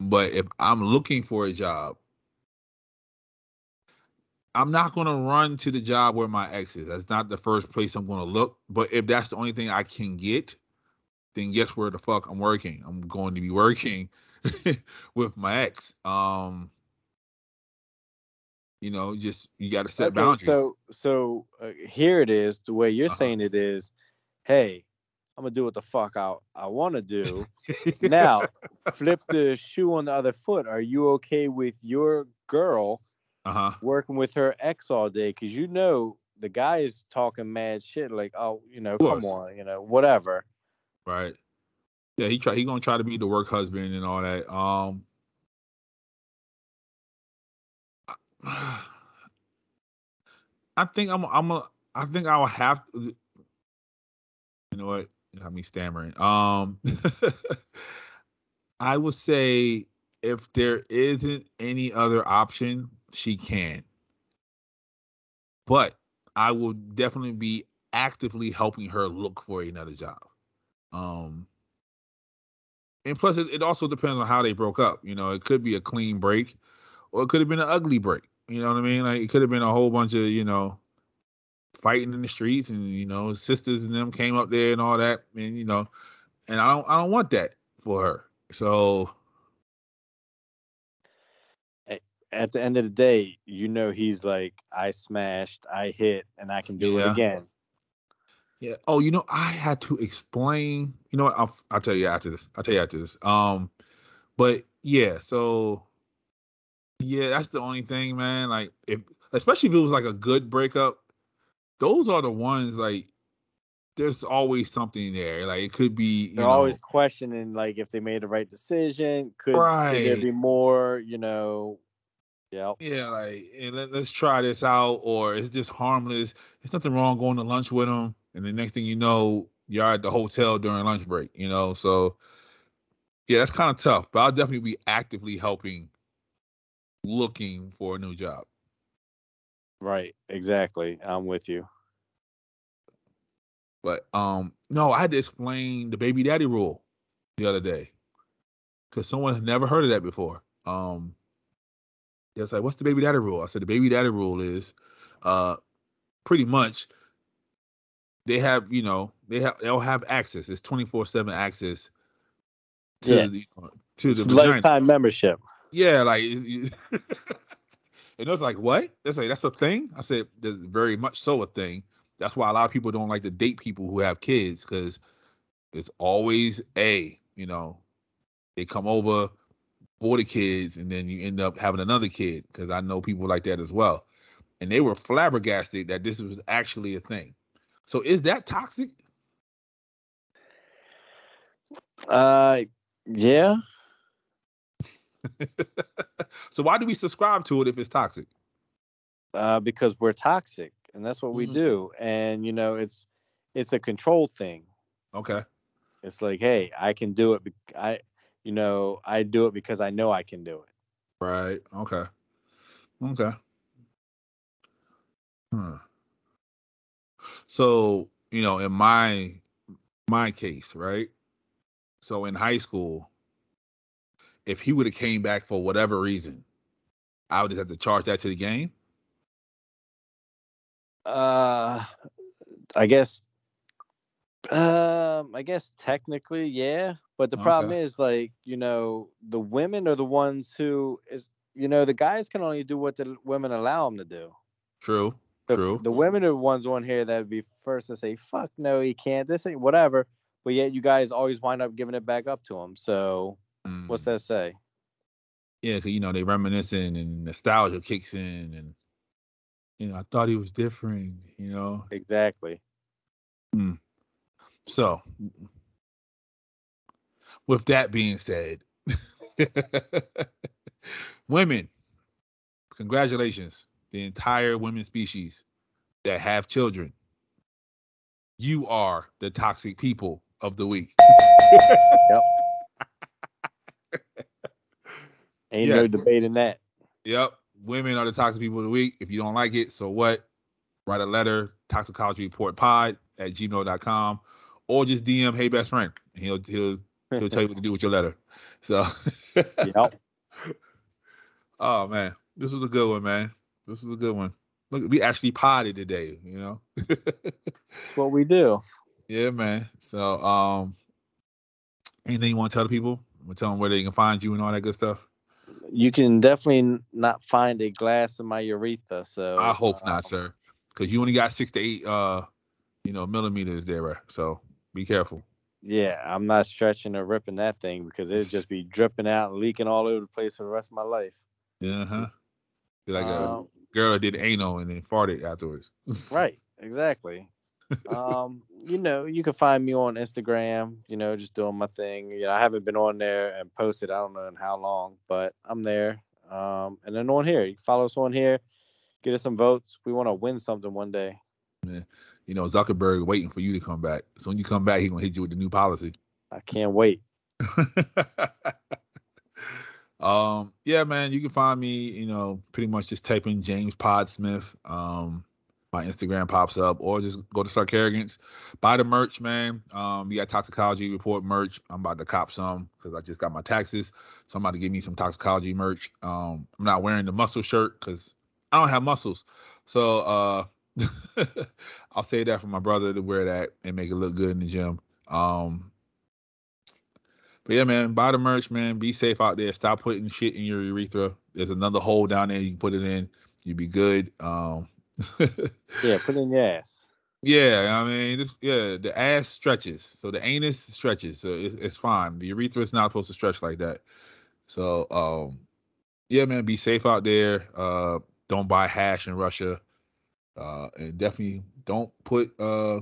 but if I'm looking for a job, I'm not going to run to the job where my ex is. That's not the first place I'm going to look. But if that's the only thing I can get, then guess where the fuck I'm working? I'm going to be working (laughs) with my ex. Um, you know, just you got to set Okay, boundaries. So, so uh, here it is. The way you're Uh-huh. saying it is, hey, I'm gonna do what the fuck I I want to do. (laughs) now, flip the shoe on the other foot. Are you okay with your girl uh huh. working with her ex all day? Because you know the guy is talking mad shit, like, oh, you know, come on, you know, whatever. Right. Yeah, he try. He gonna try to be the work husband and all that. Um. I (sighs) think I'm. I'm a. I think I'll have. To, you know what? Got me stammering. Um. (laughs) I would say if there isn't any other option, she can. But I will definitely be actively helping her look for another job. Um, and plus, it, it also depends on how they broke up. You know, it could be a clean break, or it could have been an ugly break. You know what I mean? Like it could have been a whole bunch of you know fighting in the streets, and you know sisters and them came up there and all that, and you know, and I don't I don't want that for her. So At the end of the day, you know, he's like, I smashed, I hit, and I can do Yeah. it again. Yeah. Oh, you know, I had to explain. You know what? I'll I'll tell you after this. I'll tell you after this. Um, but yeah. So yeah, that's the only thing, man. Like if especially if it was like a good breakup, those are the ones like there's always something there. Like it could be. You They're know, always questioning like if they made the right decision. Could, could there be more? You know. yeah. Yeah, like let, let's try this out, or it's just harmless. There's nothing wrong going to lunch with them, and the next thing you know, you're at the hotel during lunch break. You know, so yeah, that's kind of tough. But I'll definitely be actively helping, looking for a new job. Right. Exactly. I'm with you. But um, no, I had to explain the baby daddy rule the other day because someone has never heard of that before. Um, it's like, what's the baby daddy rule? I said the baby daddy rule is, uh, pretty much they have, you know, they have they'll have access. It's twenty four seven access to Yeah. the uh, to the lifetime membership. Yeah, like, (laughs) and it was like, what? That's like that's a thing. I said, there's very much so a thing. That's why a lot of people don't like to date people who have kids because it's always a, you know, they come over for the kids and then you end up having another kid because I know people like that as well. And they were flabbergasted that this was actually a thing. So is that toxic? Uh, yeah. (laughs) so why do we subscribe to it if it's toxic? Uh, because we're toxic, and that's what we Mhm. do. And you know, it's it's a control thing. Okay. It's like, hey, I can do it. bec- I, you know, I do it because I know I can do it. Right. Okay. Okay. Huh. So, you know, in my my case, right? So in high school, if he would have came back for whatever reason, I would just have to charge that to the game. Uh, I guess. Um, I guess technically, yeah. But the problem Okay. is, like, you know, the women are the ones who is, you know, the guys can only do what the women allow them to do. True. True. the women are the ones on here that would be first to say, "Fuck no, he can't." This ain't whatever. But yet, you guys always wind up giving it back up to him. So, what's Mm. that say? Yeah, 'cause, you know, they reminiscing and nostalgia kicks in and you know, I thought he was different, you know. Exactly. So, with that being said, (laughs) women, congratulations, the entire women species that have children. You are the toxic people of the week. (laughs) Yep. (laughs) Ain't Yes. no debating that. Yep, women are the toxic people of the week. If you don't like it, so what? Write a letter, toxicology report pod at gmail.com, or just DM hey best friend. He'll he'll he'll tell you what to do with your letter. So (laughs) yep. Oh man, this was a good one, man. This is a good one. Look, we actually potted today, you know. That's what we do. (laughs) yeah, man. So, um, anything you want to tell the people? We'll tell them where they can find you and all that good stuff. You can definitely not find a glass in my urethra. So I hope uh, not, sir, because you only got six to eight, uh, you know, millimeters there. So be careful. Yeah, I'm not stretching or ripping that thing because it'd just be dripping out and leaking all over the place for the rest of my life. Yeah, (laughs) huh. Be like a Um, girl did anal and then farted afterwards. (laughs) right, exactly. um, you know, you can find me on Instagram, you know, just doing my thing. You know, I haven't been on there and posted, I don't know in how long, but I'm there. Um, and then on here, you follow us on here, get us some votes. We want to win something one day. Man, you know, Zuckerberg waiting for you to come back. So when you come back, he gonna hit you with the new policy. I can't wait. (laughs) um, yeah, man, you can find me, you know, pretty much just type in James Podsmith. Um, my Instagram pops up, or just go to Stark buy the merch, man. Um, we got toxicology report merch. I'm about to cop some because I just got my taxes, so I'm about to give me some toxicology merch. Um, I'm not wearing the muscle shirt because I don't have muscles, so uh, (laughs) I'll say that for my brother to wear that and make it look good in the gym. Um, but yeah, man, buy the merch, man. Be safe out there. Stop putting shit in your urethra. There's another hole down there. You can put it in. You'd be good. Um, (laughs) Yeah, put it in your ass. Yeah, I mean, this, yeah, the ass stretches, so the anus stretches, so it's, it's fine. The urethra is not supposed to stretch like that. So, um, yeah, man, be safe out there. Uh, don't buy hash in Russia, uh, and definitely don't put uh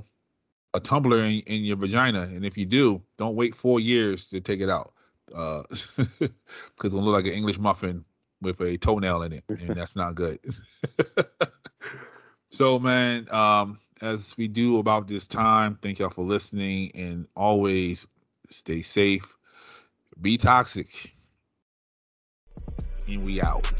a tumbler in, in your vagina. And if you do, don't wait four years to take it out, uh, (laughs) because it'll look like an English muffin with a toenail in it, and (laughs) that's not good. (laughs) so, man, um, as we do about this time, thank y'all for listening, and always stay safe, be toxic, and we out.